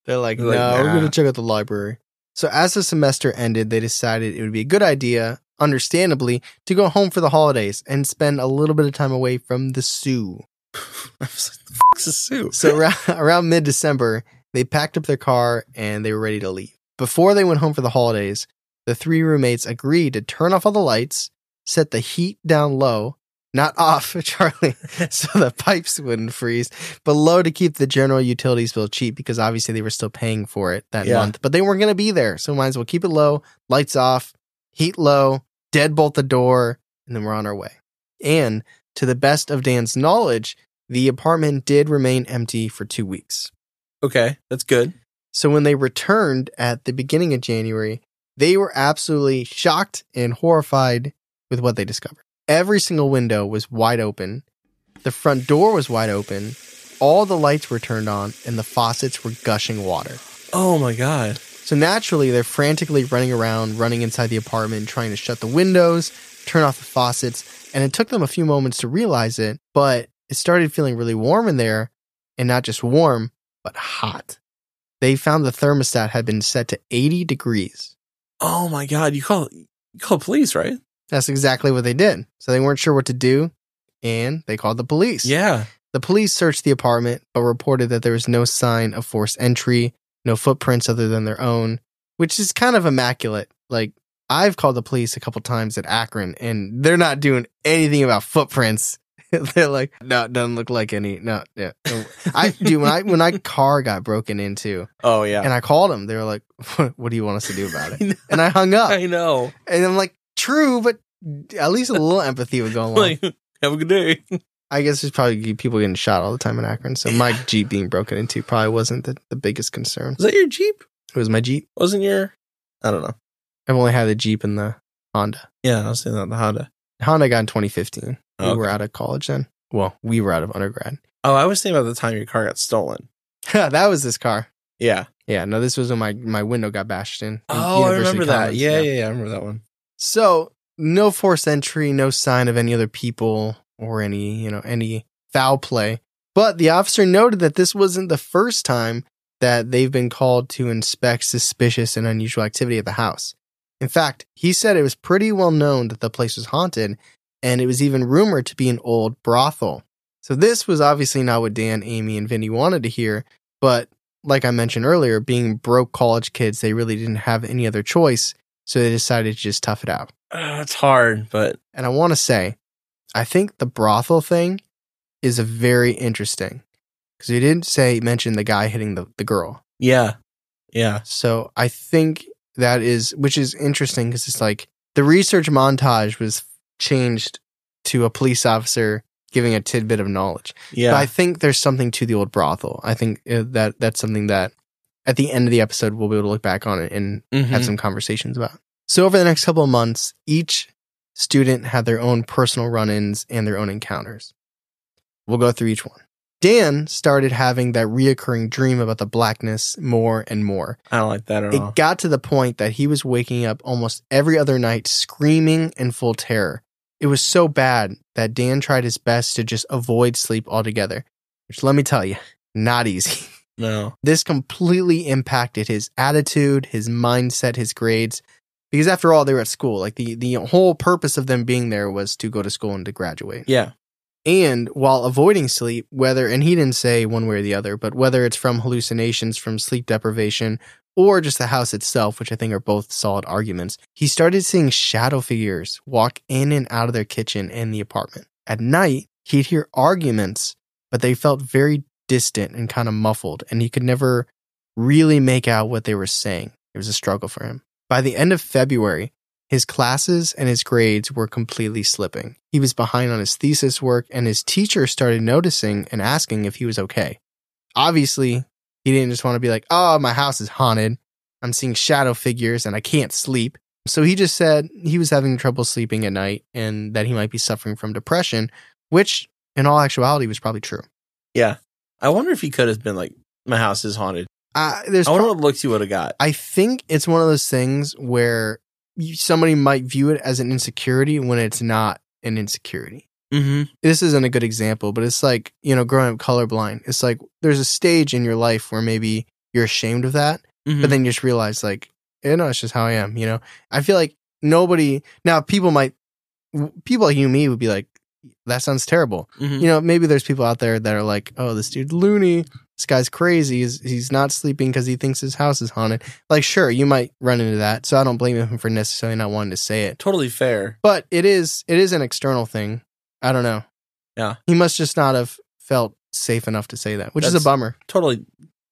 They're like, They're no, like, we're gonna check out the library. So as the semester ended, they decided it would be a good idea, understandably, to go home for the holidays and spend a little bit of time away from the zoo. *laughs* I was like, the fuck's a zoo? So *laughs* around, around mid December, they packed up their car and they were ready to leave. Before they went home for the holidays, the three roommates agreed to turn off all the lights, set the heat down low, not off, *laughs* Charlie, *laughs* so the pipes wouldn't freeze, but low to keep the general utilities bill cheap because obviously they were still paying for it that Yeah. month. But they weren't going to be there, so might as well keep it low, lights off, heat low, deadbolt the door, and then we're on our way. And to the best of Dan's knowledge, the apartment did remain empty for two weeks. Okay, that's good. So when they returned at the beginning of January, they were absolutely shocked and horrified with what they discovered. Every single window was wide open. The front door was wide open. All the lights were turned on and the faucets were gushing water. Oh my god. So naturally, they're frantically running around, running inside the apartment, trying to shut the windows, turn off the faucets. And it took them a few moments to realize it, but it started feeling really warm in there. And not just warm, but hot. They found the thermostat had been set to 80 degrees. Oh my god. You call you call police, right? That's exactly what they did. So they weren't sure what to do, and they called the police. Yeah. The police searched the apartment, but reported that there was no sign of forced entry, no footprints other than their own, which is kind of immaculate. Like, I've called the police a couple times at Akron, and they're not doing anything about footprints. *laughs* they're like, no, it doesn't look like any. No, yeah. I do when I when my *laughs* car got broken into, Oh yeah. and I called them. They were like, *laughs* what, "What do you want us to do about it?" And I hung up, I know. and I'm like, "True, but at least a little empathy would go *laughs* along." Like, have a good day. I guess there's probably people getting shot all the time in Akron, so my *laughs* Jeep being broken into probably wasn't the, the biggest concern. Was that your Jeep? It was my Jeep. Wasn't your? I don't know. I've only had the Jeep and the Honda. Yeah, I was saying that the Honda. Honda got in 2015. We Okay. were out of college then. Well, we were out of undergrad. Oh, I was thinking about the time your car got stolen. *laughs* that was this car. Yeah. Yeah, no, this was when my, my window got bashed in. Oh, I University remember that. Commons. Yeah, yeah, yeah. I remember that one. So no forced entry, no sign of any other people or any, you know, any foul play. But the officer noted that this wasn't the first time that they've been called to inspect suspicious and unusual activity at the house. In fact, he said it was pretty well known that the place was haunted, and it was even rumored to be an old brothel. So this was obviously not what Dan, Amy, and Vinny wanted to hear, but like I mentioned earlier, being broke college kids, they really didn't have any other choice, so they decided to just tough it out. Uh, it's hard, but And I want to say, I think the brothel thing is a very interesting because he didn't say mention the guy hitting the, the girl. Yeah. Yeah. So I think that is, which is interesting because it's like the research montage was changed to a police officer giving a tidbit of knowledge. Yeah. But I think there's something to the old brothel. I think uh, that that's something that at the end of the episode we'll be able to look back on it and have Mhm. some conversations about. So over the next couple of months, each student had their own personal run-ins and their own encounters. We'll go through each one. Dan started having that reoccurring dream about the blackness more and more. I don't like that at all. It got to the point that he was waking up almost every other night screaming in full terror. It was so bad that Dan tried his best to just avoid sleep altogether, which let me tell you, not easy. *laughs* no. This completely impacted his attitude, his mindset, his grades. Because after all, they were at school. Like the, the whole purpose of them being there was to go to school and to graduate. Yeah. And while avoiding sleep, whether, and he didn't say one way or the other, but whether it's from hallucinations from sleep deprivation or just the house itself, which I think are both solid arguments, he started seeing shadow figures walk in and out of their kitchen and the apartment. At night, he'd hear arguments, but they felt very distant and kind of muffled, and he could never really make out what they were saying. It was a struggle for him. By the end of February, his classes and his grades were completely slipping. He was behind on his thesis work, and his teacher started noticing and asking if he was okay. Obviously, he didn't just want to be like, oh, my house is haunted. I'm seeing shadow figures and I can't sleep. So he just said he was having trouble sleeping at night and that he might be suffering from depression, which in all actuality was probably true. Yeah. I wonder if he could have been like, my house is haunted. Uh, there's I wonder pro- what looks he would have got. I think it's one of those things where you, somebody might view it as an insecurity when it's not an insecurity. Mm-hmm. This isn't a good example, but it's like, you know, growing up colorblind. It's like there's a stage in your life where maybe you're ashamed of that, Mm-hmm. but then you just realize, like, you know, it's just how I am, you know? I feel like nobody, now people might, people like you and me would be like, that sounds terrible. Mhm. You know, maybe there's people out there that are like, oh, this dude loony. This guy's crazy. He's, he's not sleeping because he thinks his house is haunted. Like, sure, you might run into that. So I don't blame him for necessarily not wanting to say it. totally fair. But it is, it is an external thing. I don't know. Yeah. He must just not have felt safe enough to say that, which is a bummer. Totally,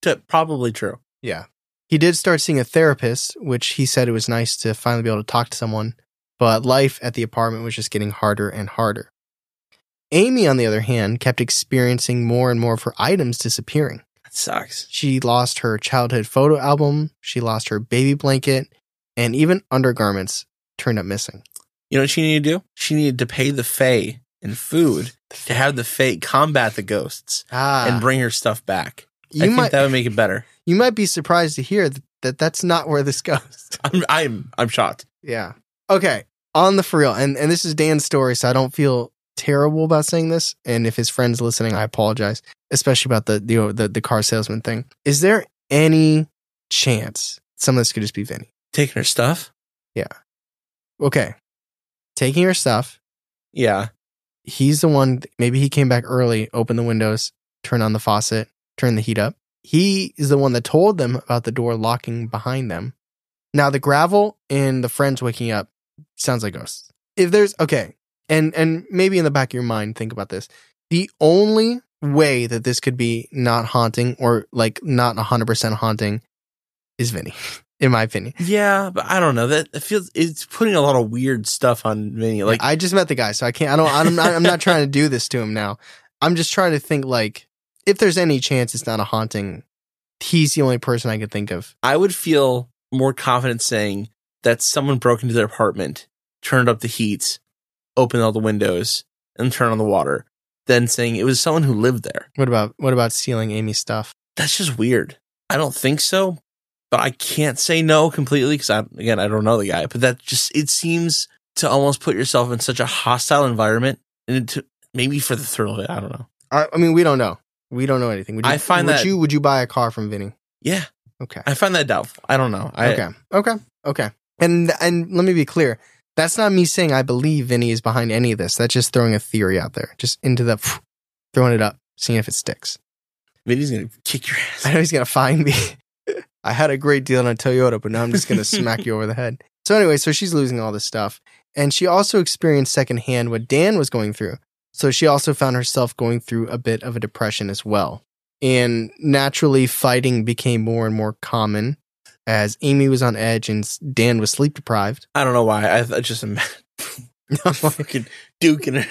t- probably true. Yeah. He did start seeing a therapist, which he said it was nice to finally be able to talk to someone, but life at the apartment was just getting harder and harder. Amy, on the other hand, kept experiencing more and more of her items disappearing. That sucks. She lost her childhood photo album, she lost her baby blanket, and even undergarments turned up missing. You know what she needed to do? She needed to pay the Fae in food to have the Fae combat the ghosts Ah, and bring her stuff back. you I think might that would make it better. you might be surprised to hear that, that that's not where this *laughs* goes. I'm I'm I'm shocked. Yeah. Okay. On the for real, and and this is Dan's story, so I don't feel terrible about saying this. And if his friends listening, I apologize, especially about the the the, the car salesman thing. Is there any chance some of this could just be Vinny? Taking her stuff? Yeah. Okay. Taking her stuff. Yeah. He's the one. Maybe he came back early, opened the windows, turned on the faucet, turned the heat up. He is the one that told them about the door locking behind them. Now the gravel and the friends waking up sounds like ghosts. If there's okay, and and maybe in the back of your mind think about this. The only way that this could be not haunting or like not 100% haunting is Vinny, *laughs* in my opinion. Yeah, but I don't know. That it feels it's putting a lot of weird stuff on Vinny. Like I just met the guy, so I can't. I don't. I'm not. I'm not trying to do this to him now. I'm just trying to think like if there's any chance it's not a haunting. He's the only person I could think of. I would feel more confident saying that someone broke into their apartment, turned up the heat, opened all the windows, and turn on the water, than saying it was someone who lived there. What about what about stealing Amy's stuff? That's just weird. I don't think so, but I can't say no completely because I again I don't know the guy. But that just it seems to almost put yourself in such a hostile environment, and to, maybe for the thrill of it. I don't know. I, I mean, we don't know. We don't know anything. Would you, I find would that- you would you buy a car from Vinny? Yeah, Okay. I find that doubtful. I don't know. I, okay. Okay. Okay. And and let me be clear. That's not me saying I believe Vinny is behind any of this. That's just throwing a theory out there, just into the throwing it up, seeing if it sticks. Vinny's gonna kick your ass. I know he's gonna find me. *laughs* I had a great deal on a Toyota, but now I'm just gonna smack you over the head. So anyway, so she's losing all this stuff, and she also experienced secondhand what Dan was going through. So she also found herself going through a bit of a depression as well. And naturally, fighting became more and more common as Amy was on edge and Dan was sleep deprived. I don't know why. I, I just imagine *laughs* *laughs* fucking duking it.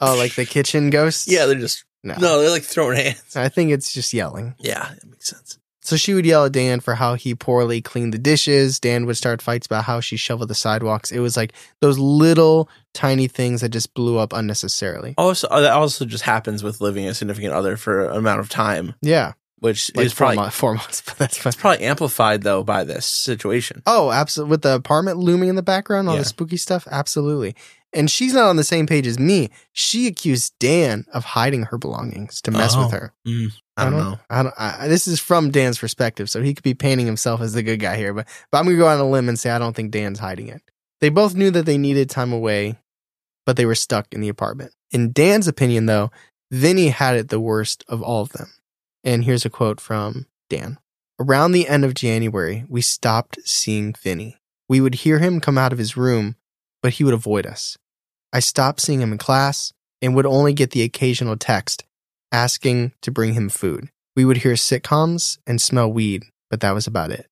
Oh, like the kitchen ghosts? Yeah, they're just No. no. They're like throwing hands. I think it's just yelling. Yeah, that makes sense. So she would yell at Dan for how he poorly cleaned the dishes. Dan would start fights about how she shoveled the sidewalks. It was like those little tiny things that just blew up unnecessarily. Also, uh, that also just happens with living a significant other for an amount of time, Yeah, which like is four, probably months, four months, *laughs* but that's fine. it's probably amplified though by this situation. Oh, absolutely. With the apartment looming in the background, all Yeah. the spooky stuff, absolutely. And she's not on the same page as me. She accused Dan of hiding her belongings to mess Oh. with her. Mm, I don't know. I don't. I, this is from Dan's perspective, so he could be painting himself as the good guy here. But but I'm gonna go on a limb and say I don't think Dan's hiding it. They both knew that they needed time away, but they were stuck in the apartment. In Dan's opinion, though, Vinny had it the worst of all of them. And here's a quote from Dan. Around the end of January, we stopped seeing Vinny. We would hear him come out of his room, but he would avoid us. I stopped seeing him in class and would only get the occasional text asking to bring him food. We would hear sitcoms and smell weed, but that was about it.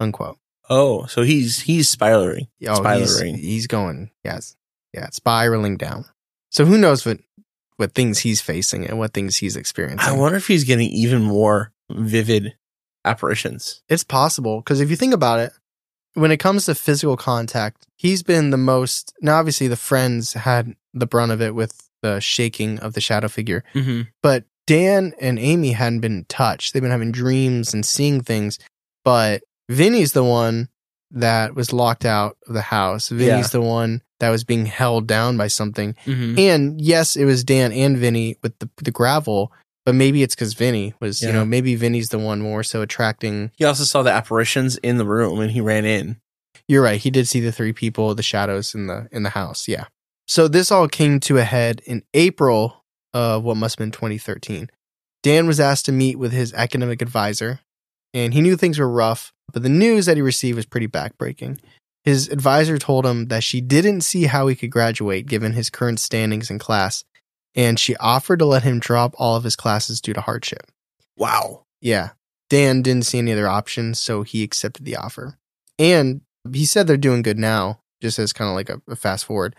Unquote. Oh, so he's he's spiraling. Oh, he's, Spiraling. he's going, yes, yeah, spiraling down. So who knows what what things he's facing and what things he's experiencing. I wonder if he's getting even more vivid apparitions. It's possible because if you think about it, when it comes to physical contact, he's been the most. Now, obviously, the friends had the brunt of it with the shaking of the shadow figure, Mm-hmm. but Dan and Amy hadn't been touched. They've been having dreams and seeing things, but Vinny's the one that was locked out of the house. Vinny's Yeah. the one that was being held down by something. Mm-hmm. And yes, it was Dan and Vinny with the the gravel, but maybe it's because Vinny was, you know, maybe Vinny's the one more so attracting. He also saw the apparitions in the room and he ran in. You're right. He did see the three people, the shadows in the in the house. Yeah. So this all came to a head in April of what must have been 2013. Dan was asked to meet with his academic advisor, and he knew things were rough, but the news that he received was pretty backbreaking. His advisor told him that she didn't see how he could graduate given his current standings in class, and she offered to let him drop all of his classes due to hardship. Wow. Yeah. Dan didn't see any other options, so he accepted the offer. And he said they're doing good now, just as kind of like a, a fast forward.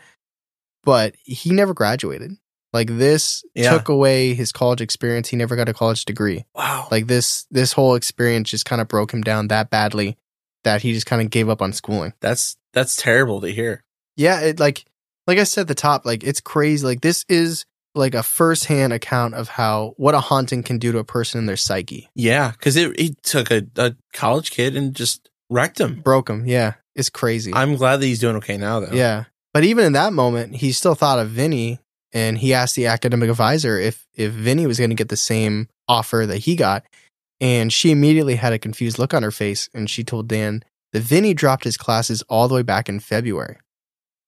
But he never graduated. Like this Yeah. took away his college experience. He never got a college degree. Wow. Like this this whole experience just kind of broke him down that badly that he just kind of gave up on schooling. that's that's terrible to hear. Yeah, it like like I said at the top, like it's crazy. Like this is like a firsthand account of how what a haunting can do to a person in their psyche. Yeah, because it, it took a, a college kid and just wrecked him. Broke him. Yeah. It's crazy. I'm glad that he's doing okay now, though. Yeah. But even in that moment, he still thought of Vinny and he asked the academic advisor if if Vinny was going to get the same offer that he got. And she immediately had a confused look on her face and she told Dan that Vinny dropped his classes all the way back in February.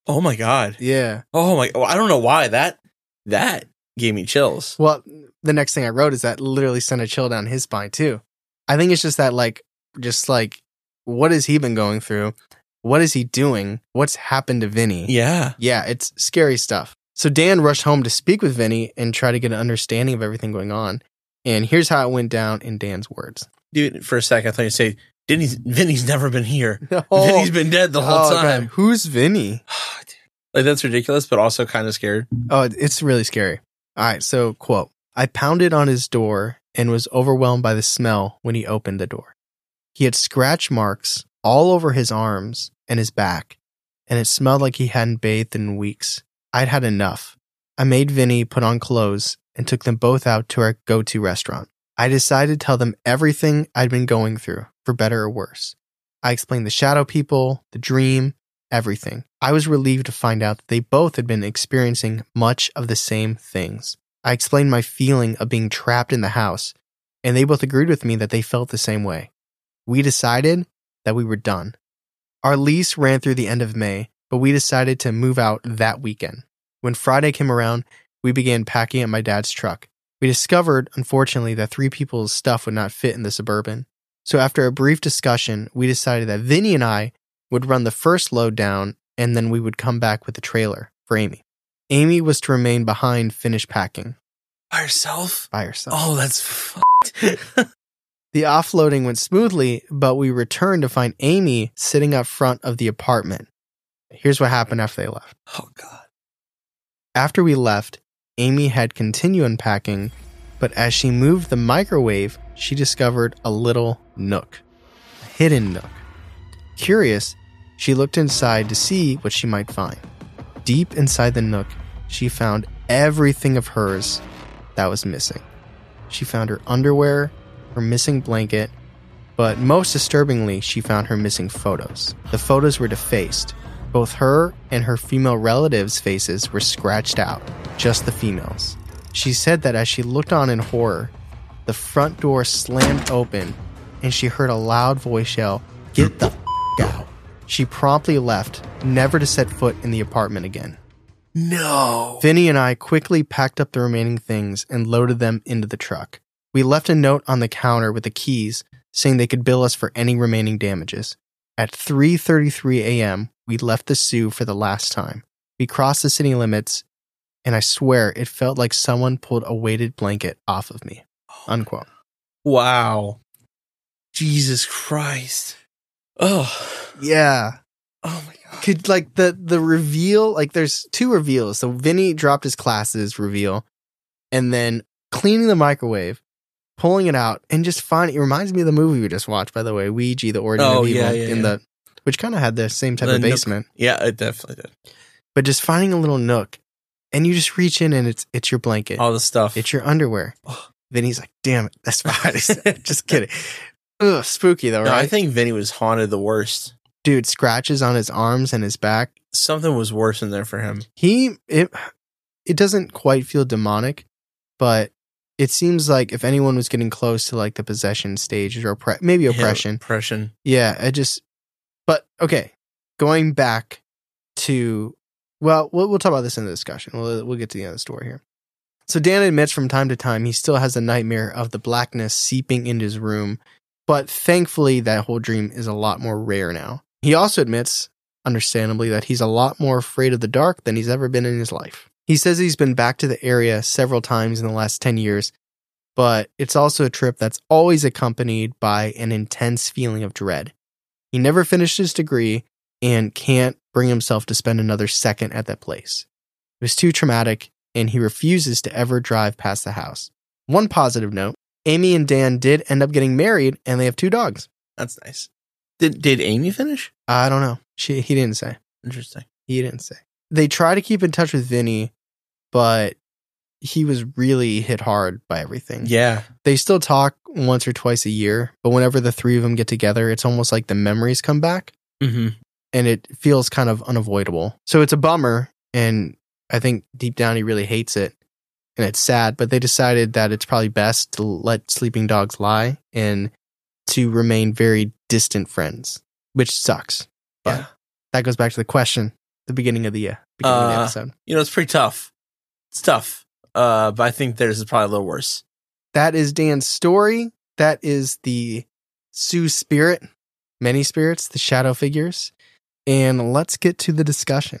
Oh my god. Yeah. Oh my. oh, I don't know why that that gave me chills. Well, the next thing I wrote is that literally sent a chill down his spine too. I think it's just that like just like what has he been going through? What is he doing? What's happened to Vinny? Yeah. Yeah, it's scary stuff. So Dan rushed home to speak with Vinny and try to get an understanding of everything going on. And here's how it went down in Dan's words. Dude, for a second, I thought you'd say, "Didn't? Vinny's never been here. *laughs* No. Vinny's been dead the whole Oh, God. time." Who's Vinny? *sighs* like that's ridiculous, but also kind of scared. Oh, it's really scary. All right, so quote I pounded on his door and was overwhelmed by the smell when he opened the door. He had scratch marks all over his arms and his back, and it smelled like he hadn't bathed in weeks. I'd had enough. I made Vinny put on clothes and took them both out to our go to restaurant. I decided to tell them everything I'd been going through, for better or worse. I explained the shadow people, the dream, everything. I was relieved to find out that they both had been experiencing much of the same things. I explained my feeling of being trapped in the house, and they both agreed with me that they felt the same way. We decided that we were done. Our lease ran through the end of May, but we decided to move out that weekend. When Friday came around, we began packing up my dad's truck. We discovered, unfortunately, that three people's stuff would not fit in the Suburban. So after a brief discussion, we decided that Vinny and I would run the first load down and then we would come back with the trailer for Amy. Amy was to remain behind, finish packing By herself? by herself. Oh, that's fucked. *laughs* The offloading went smoothly, but we returned to find Amy sitting up front of the apartment. Here's what happened after they left. oh, God. After we left, Amy had continued unpacking, but as she moved the microwave, she discovered a little nook, a hidden nook. Curious, she looked inside to see what she might find. Deep inside the nook, she found everything of hers that was missing. She found her underwear, her missing blanket, but most disturbingly, she found her missing photos. The photos were defaced. Both her and her female relatives' faces were scratched out, just the females. She said that as she looked on in horror, the front door slammed open and she heard a loud voice yell, Get the f out. She promptly left, never to set foot in the apartment again. No. Vinny and I quickly packed up the remaining things and loaded them into the truck. We left a note on the counter with the keys saying they could bill us for any remaining damages. At 3:33 a.m., we left the Soo for the last time. We crossed the city limits, and I swear it felt like someone pulled a weighted blanket off of me. Oh Unquote. Wow. Jesus Christ. Oh. Yeah. Oh, my God. Could like the the reveal, like there's two reveals. So Vinny dropped his classes reveal, and then cleaning the microwave, pulling it out, and just finding it reminds me of the movie we just watched, by the way, Ouija, the origin Oh, of evil, yeah, yeah, in yeah. the which kind of had the same type The of nook. basement. Yeah, it definitely did. But just finding a little nook, and you just reach in and it's it's your blanket, All the stuff. it's your underwear. Oh. Vinny's like, damn it, that's fine. *laughs* just kidding. Ugh, spooky though, No, right? I think Vinny was haunted the worst. Dude, scratches on his arms and his back. Something was worse in there for him. he it it doesn't quite feel demonic but it seems like if anyone was getting close to like the possession stage or oppre- maybe oppression Oppression. yeah i just but okay going back to well we'll, we'll talk about this in the discussion we'll, we'll get to the end of the story here so dan admits from time to time he still has a nightmare of the blackness seeping into his room but thankfully that whole dream is a lot more rare now he also admits understandably, that he's a lot more afraid of the dark than he's ever been in his life. He says he's been back to the area several times in the last 10 years, but it's also a trip that's always accompanied by an intense feeling of dread. He never finished his degree and can't bring himself to spend another second at that place. It was too traumatic, and he refuses to ever drive past the house. One positive note Amy and Dan did end up getting married, and they have two dogs. That's nice. Did did Amy finish? I don't know. She, he didn't say. Interesting. He didn't say. They try to keep in touch with Vinny, but he was really hit hard by everything. Yeah. They still talk once or twice a year, but whenever the three of them get together, it's almost like the memories come back Mm-hmm. and it feels kind of unavoidable. So it's a bummer. And I think deep down he really hates it and it's sad, but they decided that it's probably best to let sleeping dogs lie and to remain very distant friends, which sucks. But Yeah. that goes back to the question, the beginning of the, uh, beginning of the Uh, episode. You know, it's pretty tough. It's tough. Uh, but I think theirs is probably a little worse. That is Dan's story. That is the Soo spirit, many spirits, the shadow figures. And let's get to the discussion.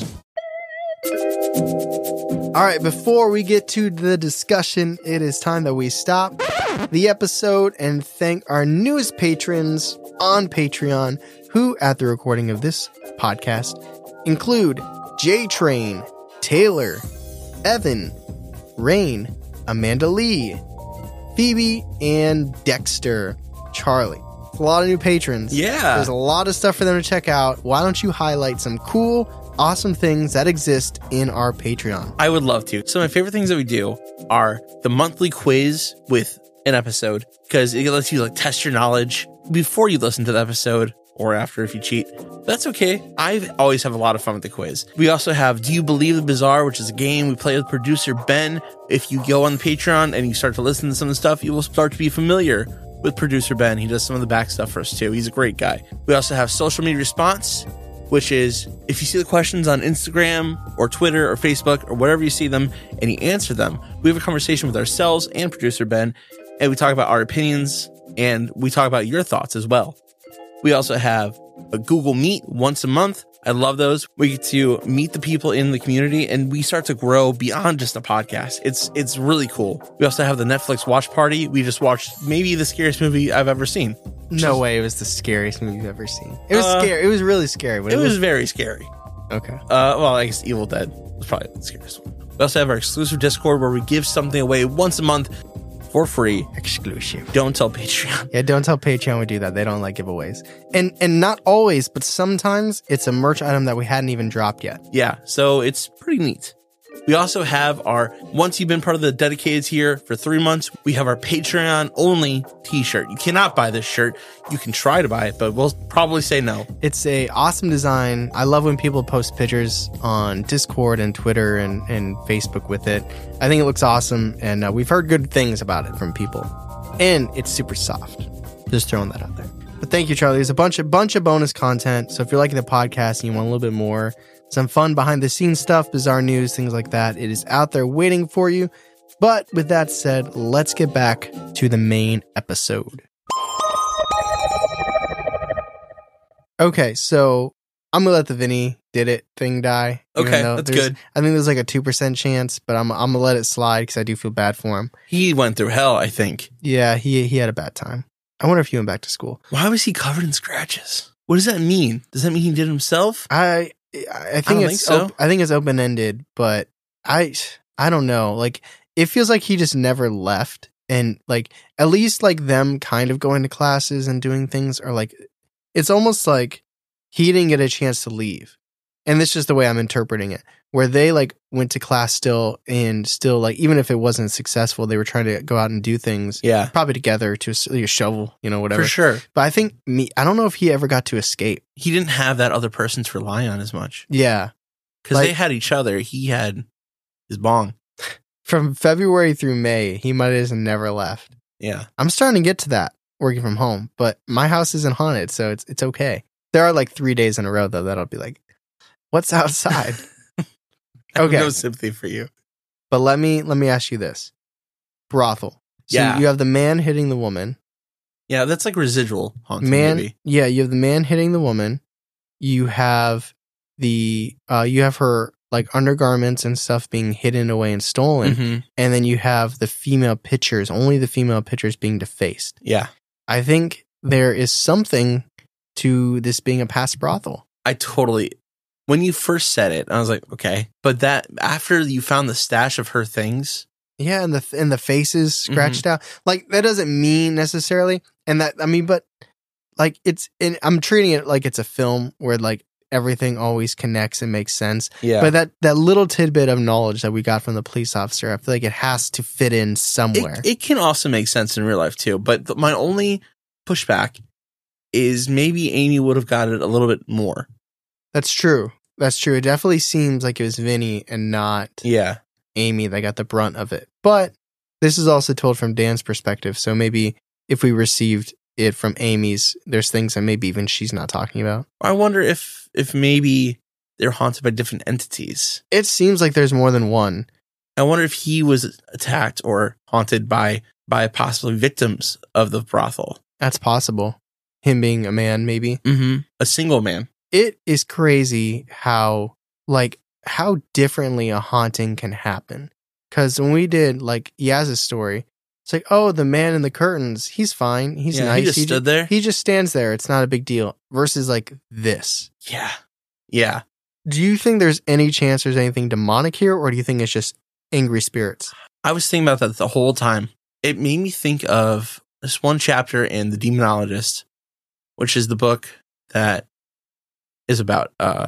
All right, before we get to the discussion, it is time that we stop the episode and thank our newest patrons on Patreon, who, at the recording of this podcast, include J Train, Taylor, Evan, Rain, Amanda Lee, Phoebe, and Dexter. Charlie. It's a lot of new patrons. Yeah. There's a lot of stuff for them to check out. Why don't you highlight some cool, awesome things that exist in our Patreon? I would love to. So my favorite things that we do are the monthly quiz with an episode because it lets you like test your knowledge before you listen to the episode or after if you cheat. That's okay. I always have a lot of fun with the quiz. We also have Do You Believe the Bizarre, which is a game we play with producer Ben. If you go on Patreon and you start to listen to some of the stuff, you will start to be familiar with producer Ben. He does some of the back stuff for us too. He's a great guy. We also have social media response, which is if you see the questions on Instagram or Twitter or Facebook or wherever you see them and you answer them, we have a conversation with ourselves and producer Ben, and we talk about our opinions and we talk about your thoughts as well. We also have a Google Meet once a month. I love those. We get to meet the people in the community and we start to grow beyond just a podcast. It's it's really cool. We also have the Netflix watch party. We just watched maybe the scariest movie I've ever seen. No way it was the scariest movie you've ever seen. It was Uh, scary. It was really scary. But It was very scary. okay. Uh, well, I guess Evil Dead was probably the scariest one. We also have our exclusive Discord where we give something away once a month for free. Exclusive. Don't tell Patreon. Yeah, don't tell Patreon we do that. They don't like giveaways. And and not always, but sometimes it's a merch item that we hadn't even dropped yet. Yeah, so it's pretty neat. We also have our once you've been part of the dedicateds here for three months, we have our Patreon only t-shirt. You cannot buy this shirt. You can try to buy it, but we'll probably say no. It's a awesome design. I love when people post pictures on Discord and Twitter and, and Facebook with it. I think it looks awesome, and uh, we've heard good things about it from people. And it's super soft. Just throwing that out there. But thank you, Charlie. There's a bunch of bunch of bonus content. So if you're liking the podcast and you want a little bit more, some fun behind the scenes stuff, bizarre news, things like that, it is out there waiting for you. But with that said, let's get back to the main episode. Okay, so I'm gonna let the Vinny did it thing die. Okay, that's good. I think there's like a two percent chance, but I'm I'm gonna let it slide because I do feel bad for him. He went through hell, I think. Yeah, he he had a bad time. I wonder if he went back to school. Why was he covered in scratches? What does that mean? Does that mean he did it himself? I I think don't it's think so. op- I think it's open ended, but I I don't know. Like it feels like he just never left, and like at least like them kind of going to classes and doing things are like it's almost like he didn't get a chance to leave, and this is just the way I'm interpreting it. Where they like went to class still and still like even if it wasn't successful, they were trying to go out and do things. Yeah, Probably together to a, like a shovel, you know, whatever. for sure. But I think me, I don't know if he ever got to escape. He didn't have that other person to rely on as much Yeah, because Like- they had each other. He had his bong. from February through May, he might have never left. Yeah, I'm starting to get to that working from home, but my house isn't haunted, so it's it's okay. There are like three days in a row though that'll be like, what's *laughs* outside? Okay. no sympathy for you. but let me let me ask you this: brothel. So Yeah. you have the man hitting the woman. Yeah, that's like residual haunting. man, maybe. yeah, you have the man hitting the woman. You have the uh, you have her like undergarments and stuff being hidden away and stolen, Mhm. and then you have the female pictures, only the female pictures being defaced. Yeah, I think there is something to this being a past brothel. I totally. When you first said it, I was like, okay, but that after you found the stash of her things, Yeah, and the and the faces Mm-hmm. scratched out. Like that doesn't mean necessarily, and that I mean, but like it's. And I'm treating it like it's a film where like everything always connects and makes sense. yeah, But that that little tidbit of knowledge that we got from the police officer, I feel like it has to fit in somewhere. It, it can also make sense in real life too. But th- my only pushback is maybe Amy would have got it a little bit more. That's true. That's true. It definitely seems like it was Vinny and not Yeah, Amy that got the brunt of it. But this is also told from Dan's perspective. So maybe if we received it from Amy's, there's things that maybe even she's not talking about. I wonder if if maybe they're haunted by different entities. It seems like there's more than one. I wonder if he was attacked or haunted by by possibly victims of the brothel. That's possible. Him being a man, maybe. Mm-hmm. A single man. It is crazy how, like, how differently a haunting can happen. Because when we did like Yaz's story, it's like, oh, the man in the curtains, he's fine. He's Yeah, nice. he just ju- stood there. He just stands there. It's not a big deal. Versus like this. Yeah. Yeah. Do you think there's any chance there's anything demonic here, or do you think it's just angry spirits? I was thinking about that the whole time. It made me think of this one chapter in The Demonologist, which is the book that is about uh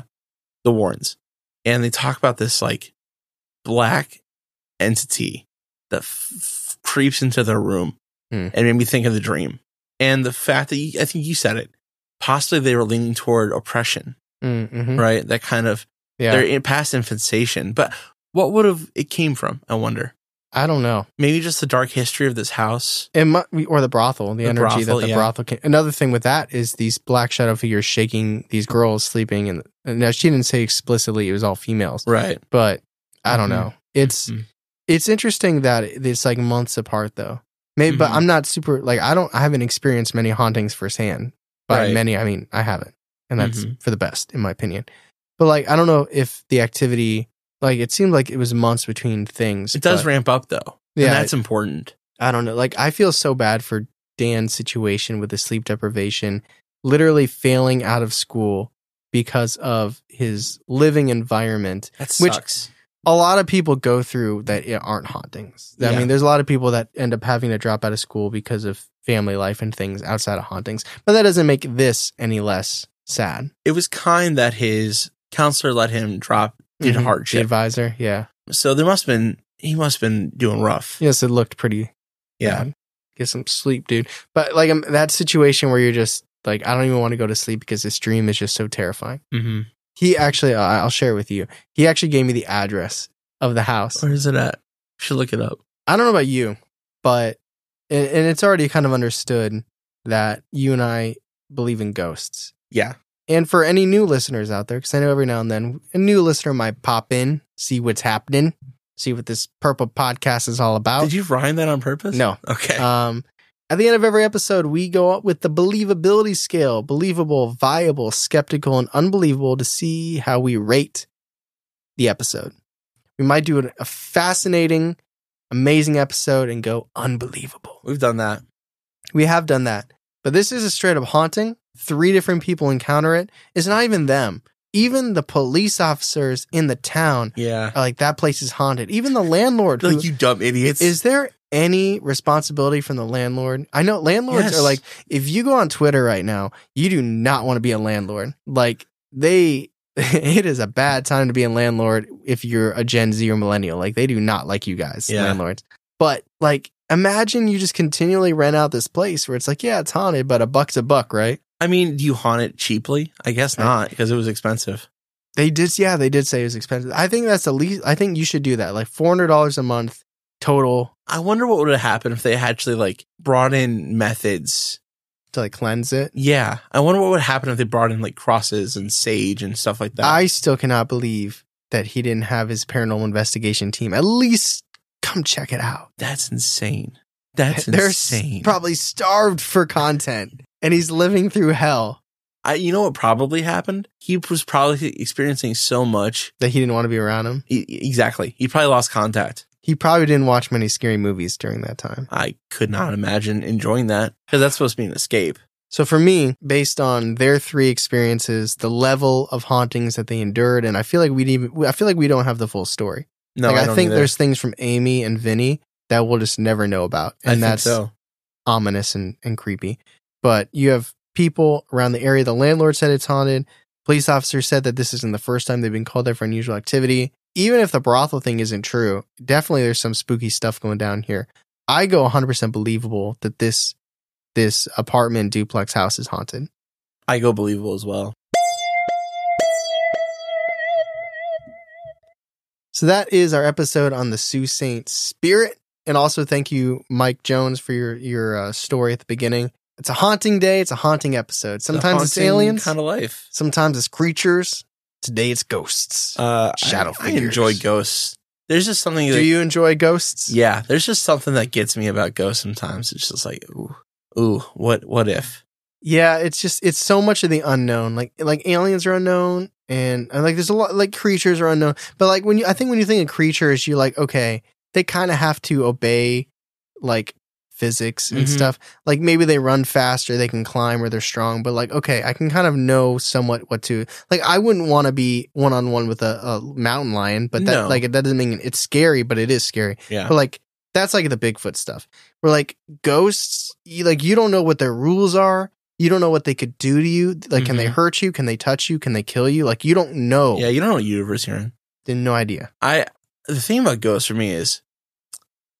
the Warrens. And they talk about this like black entity that f- creeps into their room Hmm. and made me think of the dream. And the fact that you, I think you said it, possibly they were leaning toward oppression, Mm-hmm. right? That kind of Yeah. they're in past infestation. But what would have it came from? I wonder. I don't know. Maybe just the dark history of this house. It might or the brothel, the, The energy brothel, that the yeah. brothel can. Another thing with that is these black shadow figures shaking these girls sleeping, and, and now she didn't say explicitly it was all females, Right. but I don't Mhm. know. It's Mhm. it's interesting that it's like months apart though. Maybe, but Mhm. I'm not super like I don't I haven't experienced many hauntings firsthand. By Right. many, I mean I haven't, and that's Mhm. for the best in my opinion. But like I don't know if the activity like it seemed like it was months between things. It does but- ramp up though. Yeah, And that's important. I don't know. Like I feel so bad for Dan's situation with the sleep deprivation, literally failing out of school because of his living environment. That Which- sucks. A lot of people go through that aren't hauntings. I Yeah. mean, there's a lot of people that end up having to drop out of school because of family life and things outside of hauntings. But that doesn't make this any less sad. it was kind that his counselor let him drop did Mhm. The hardship. advisor, yeah. So there must have been he must have been doing rough. Yes, it looked pretty Yeah. bad. Get some sleep, dude. But like um, that situation where you're just like, I don't even want to go to sleep because this dream is just so terrifying. Mm-hmm. He actually, uh, I'll share with you. He actually gave me the address of the house. Where is it at? Should look it up. I don't know about you, but and, and it's already kind of understood that you and I believe in ghosts. Yeah. And for any new listeners out there, because I know every now and then a new listener might pop in, see what's happening, see what this purple podcast is all about. Did you rhyme that on purpose? No. Okay. Um, at the end of every episode, we go up with the believability scale believable, viable, skeptical, and unbelievable to see how we rate the episode. We might do a fascinating, amazing episode and go unbelievable. We've done that. We have done that. But this is a straight up haunting. Three different people encounter it. It's not even them. Even the police officers in the town Yeah. are like, that place is haunted. Even the landlord. Like you dumb idiots. is there any responsibility from the landlord? I know landlords Yes. are like, if you go on Twitter right now, you do not want to be a landlord. Like they, *laughs* it is a bad time to be a landlord if you're a Gen Z or millennial. Like they do not like you guys, Yeah. landlords. But like, imagine you just continually rent out this place where it's like, yeah, it's haunted, but a buck's a buck, right? I mean, do you haunt it cheaply? I guess not because it was expensive. They did, yeah, they did say it was expensive. I think that's the least. I think you should do that, like four hundred dollars a month total I wonder what would have happened if they actually like brought in methods. to like cleanse it. Yeah. I wonder what would happen if they brought in like crosses and sage and stuff like that. I still cannot believe that he didn't have his paranormal investigation team at least come check it out. That's insane. That's *laughs* They're insane. probably starved for content and he's living through hell I, you know what probably happened? He was probably experiencing so much. that he didn't want to be around him. E- exactly. He probably lost contact. He probably didn't watch many scary movies during that time. I could not imagine enjoying that because that's supposed to be an escape. So for me, based on their three experiences, the level of hauntings that they endured, and I feel like we even I feel like we don't have the full story. No, like, I, I, think either. there's things from Amy and Vinny that we'll just never know about. And that's so. ominous and, and creepy. But you have people around the area. The landlord said it's haunted. Police officer said that this isn't the first time they've been called there for unusual activity. Even if the brothel thing isn't true, definitely there's some spooky stuff going down here. I go 100% believable that this this apartment duplex house is haunted. I go believable as well. So that is our episode on the Soo Saint spirit. And also thank you, Mike Jones, for your your uh, story at the beginning. It's a haunting day. It's a haunting episode. Sometimes it's aliens. kind of life. Sometimes it's creatures. Today it's ghosts. Uh, Shadow I, I enjoy ghosts. There's just something. Do that, you enjoy ghosts? Yeah, there's just something that gets me about ghosts. Sometimes it's just like, ooh, ooh, what, what if? Yeah, it's just it's so much of the unknown. Like like aliens are unknown, and, and like there's a lot like creatures are unknown. But like when you, I think when you think of creatures, you're like, okay, they kind of have to obey like physics and Mhm. stuff. Like maybe they run faster, they can climb, or they're strong. But like, okay, I can kind of know somewhat what to like. I wouldn't want to be one on one with a, a mountain lion, but that No. like that doesn't mean it's scary, but it is scary. Yeah. But like that's like the Bigfoot stuff. Where like ghosts, you like you don't know what their rules are. You don't know what they could do to you. Like, can they Mhm. hurt you? Can they touch you? Can they kill you? Like, you don't know. Yeah, you don't know what universe you're in. no idea. I the thing about ghosts for me is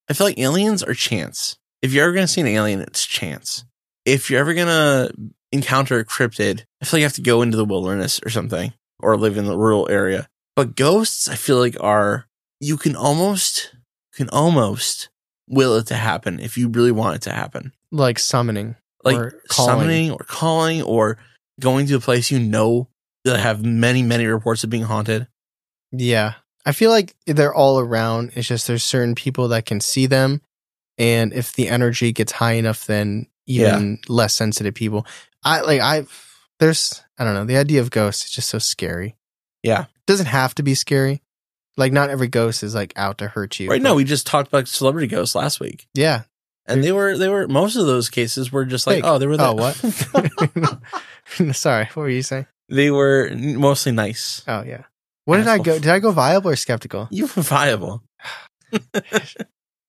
I feel like aliens are chance. If you're ever gonna see an alien, it's chance. If you're ever gonna encounter a cryptid, I feel like you have to go into the wilderness or something or live in the rural area. But ghosts, I feel like are you can almost can almost will it to happen if you really want it to happen. Like summoning, Like or summoning or calling or going to a place you know that have many, many reports of being haunted. Yeah, I feel like they're all around. It's just there's certain people that can see them, and if the energy gets high enough, then even less sensitive people. I like I there's I don't know the idea of ghosts is just so scary. Yeah. It doesn't have to be scary. Like not every ghost is like out to hurt you. Right but- now, we just talked about celebrity ghosts last week. yeah. And they were they were most of those cases were just like Fake. oh they were Oh, what *laughs* *laughs* Sorry, what were you saying? they were mostly nice Oh yeah. What did I go? Did I go viable or skeptical? you were viable *sighs* *laughs*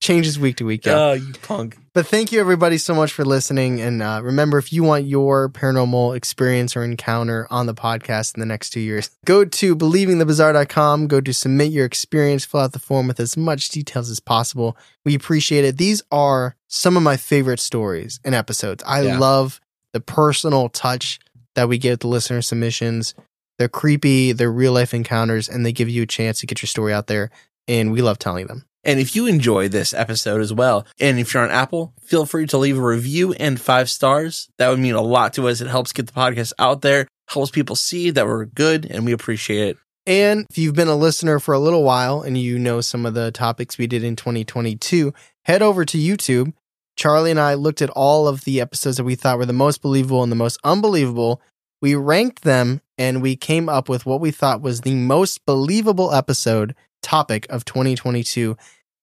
Changes week to week. Yeah. oh you punk But thank you everybody so much for listening. And uh, remember, if you want your paranormal experience or encounter on the podcast in the next two years, *laughs* go to believingthebizarre.com, go to submit your experience, fill out the form with as much details as possible. We appreciate it. These are some of my favorite stories and episodes. I Yeah. love the personal touch that we get the listener submissions. They're creepy, they're real life encounters, and they give you a chance to get your story out there. And we love telling them. And if you enjoy this episode as well and if you're on apple feel free to leave a review and five stars that would mean a lot to us it helps get the podcast out there helps people see that we're good and we appreciate it And if you've been a listener for a little while and you know some of the topics we did in 2022, head over to YouTube. Charlie and I looked at all of the episodes that we thought were the most believable and the most unbelievable. We ranked them and we came up with what we thought was the most believable episode topic of 2022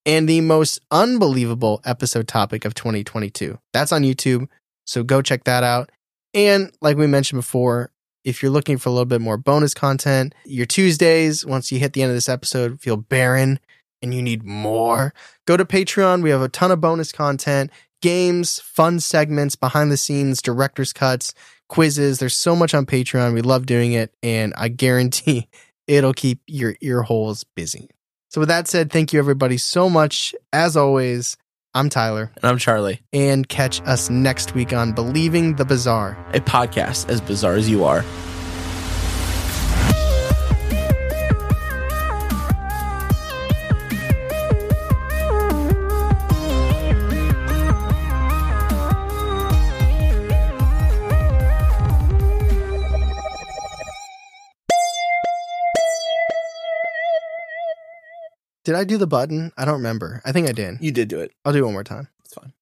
and the most unbelievable episode topic of 2022. That's on YouTube. So go check that out. And like we mentioned before, if you're looking for a little bit more bonus content, your Tuesdays, once you hit the end of this episode, feel barren and you need more, go to Patreon. We have a ton of bonus content, games, fun segments, behind the scenes, director's cuts, quizzes. There's so much on Patreon. We love doing it. And I guarantee it'll keep your ear holes busy. So, with that said, thank you everybody so much. As always, I'm Tyler, and i'm charlie and catch us next week on Believing the Bizarre. a podcast as bizarre as you are Did I do the button? I don't remember. I think I did. you did do it I'll do it one more time. it's fine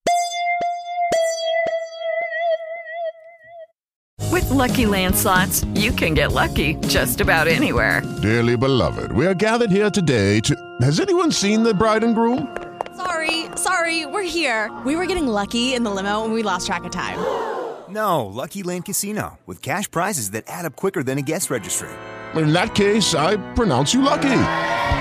With Lucky Land slots, you can get lucky just about anywhere. Dearly beloved, we are gathered here today to. Has anyone seen the bride and groom? Sorry, sorry, we're here. We were getting lucky in the limo and we lost track of time. No, Lucky Land Casino, with cash prizes that add up quicker than a guest registry. In that case, I pronounce you lucky.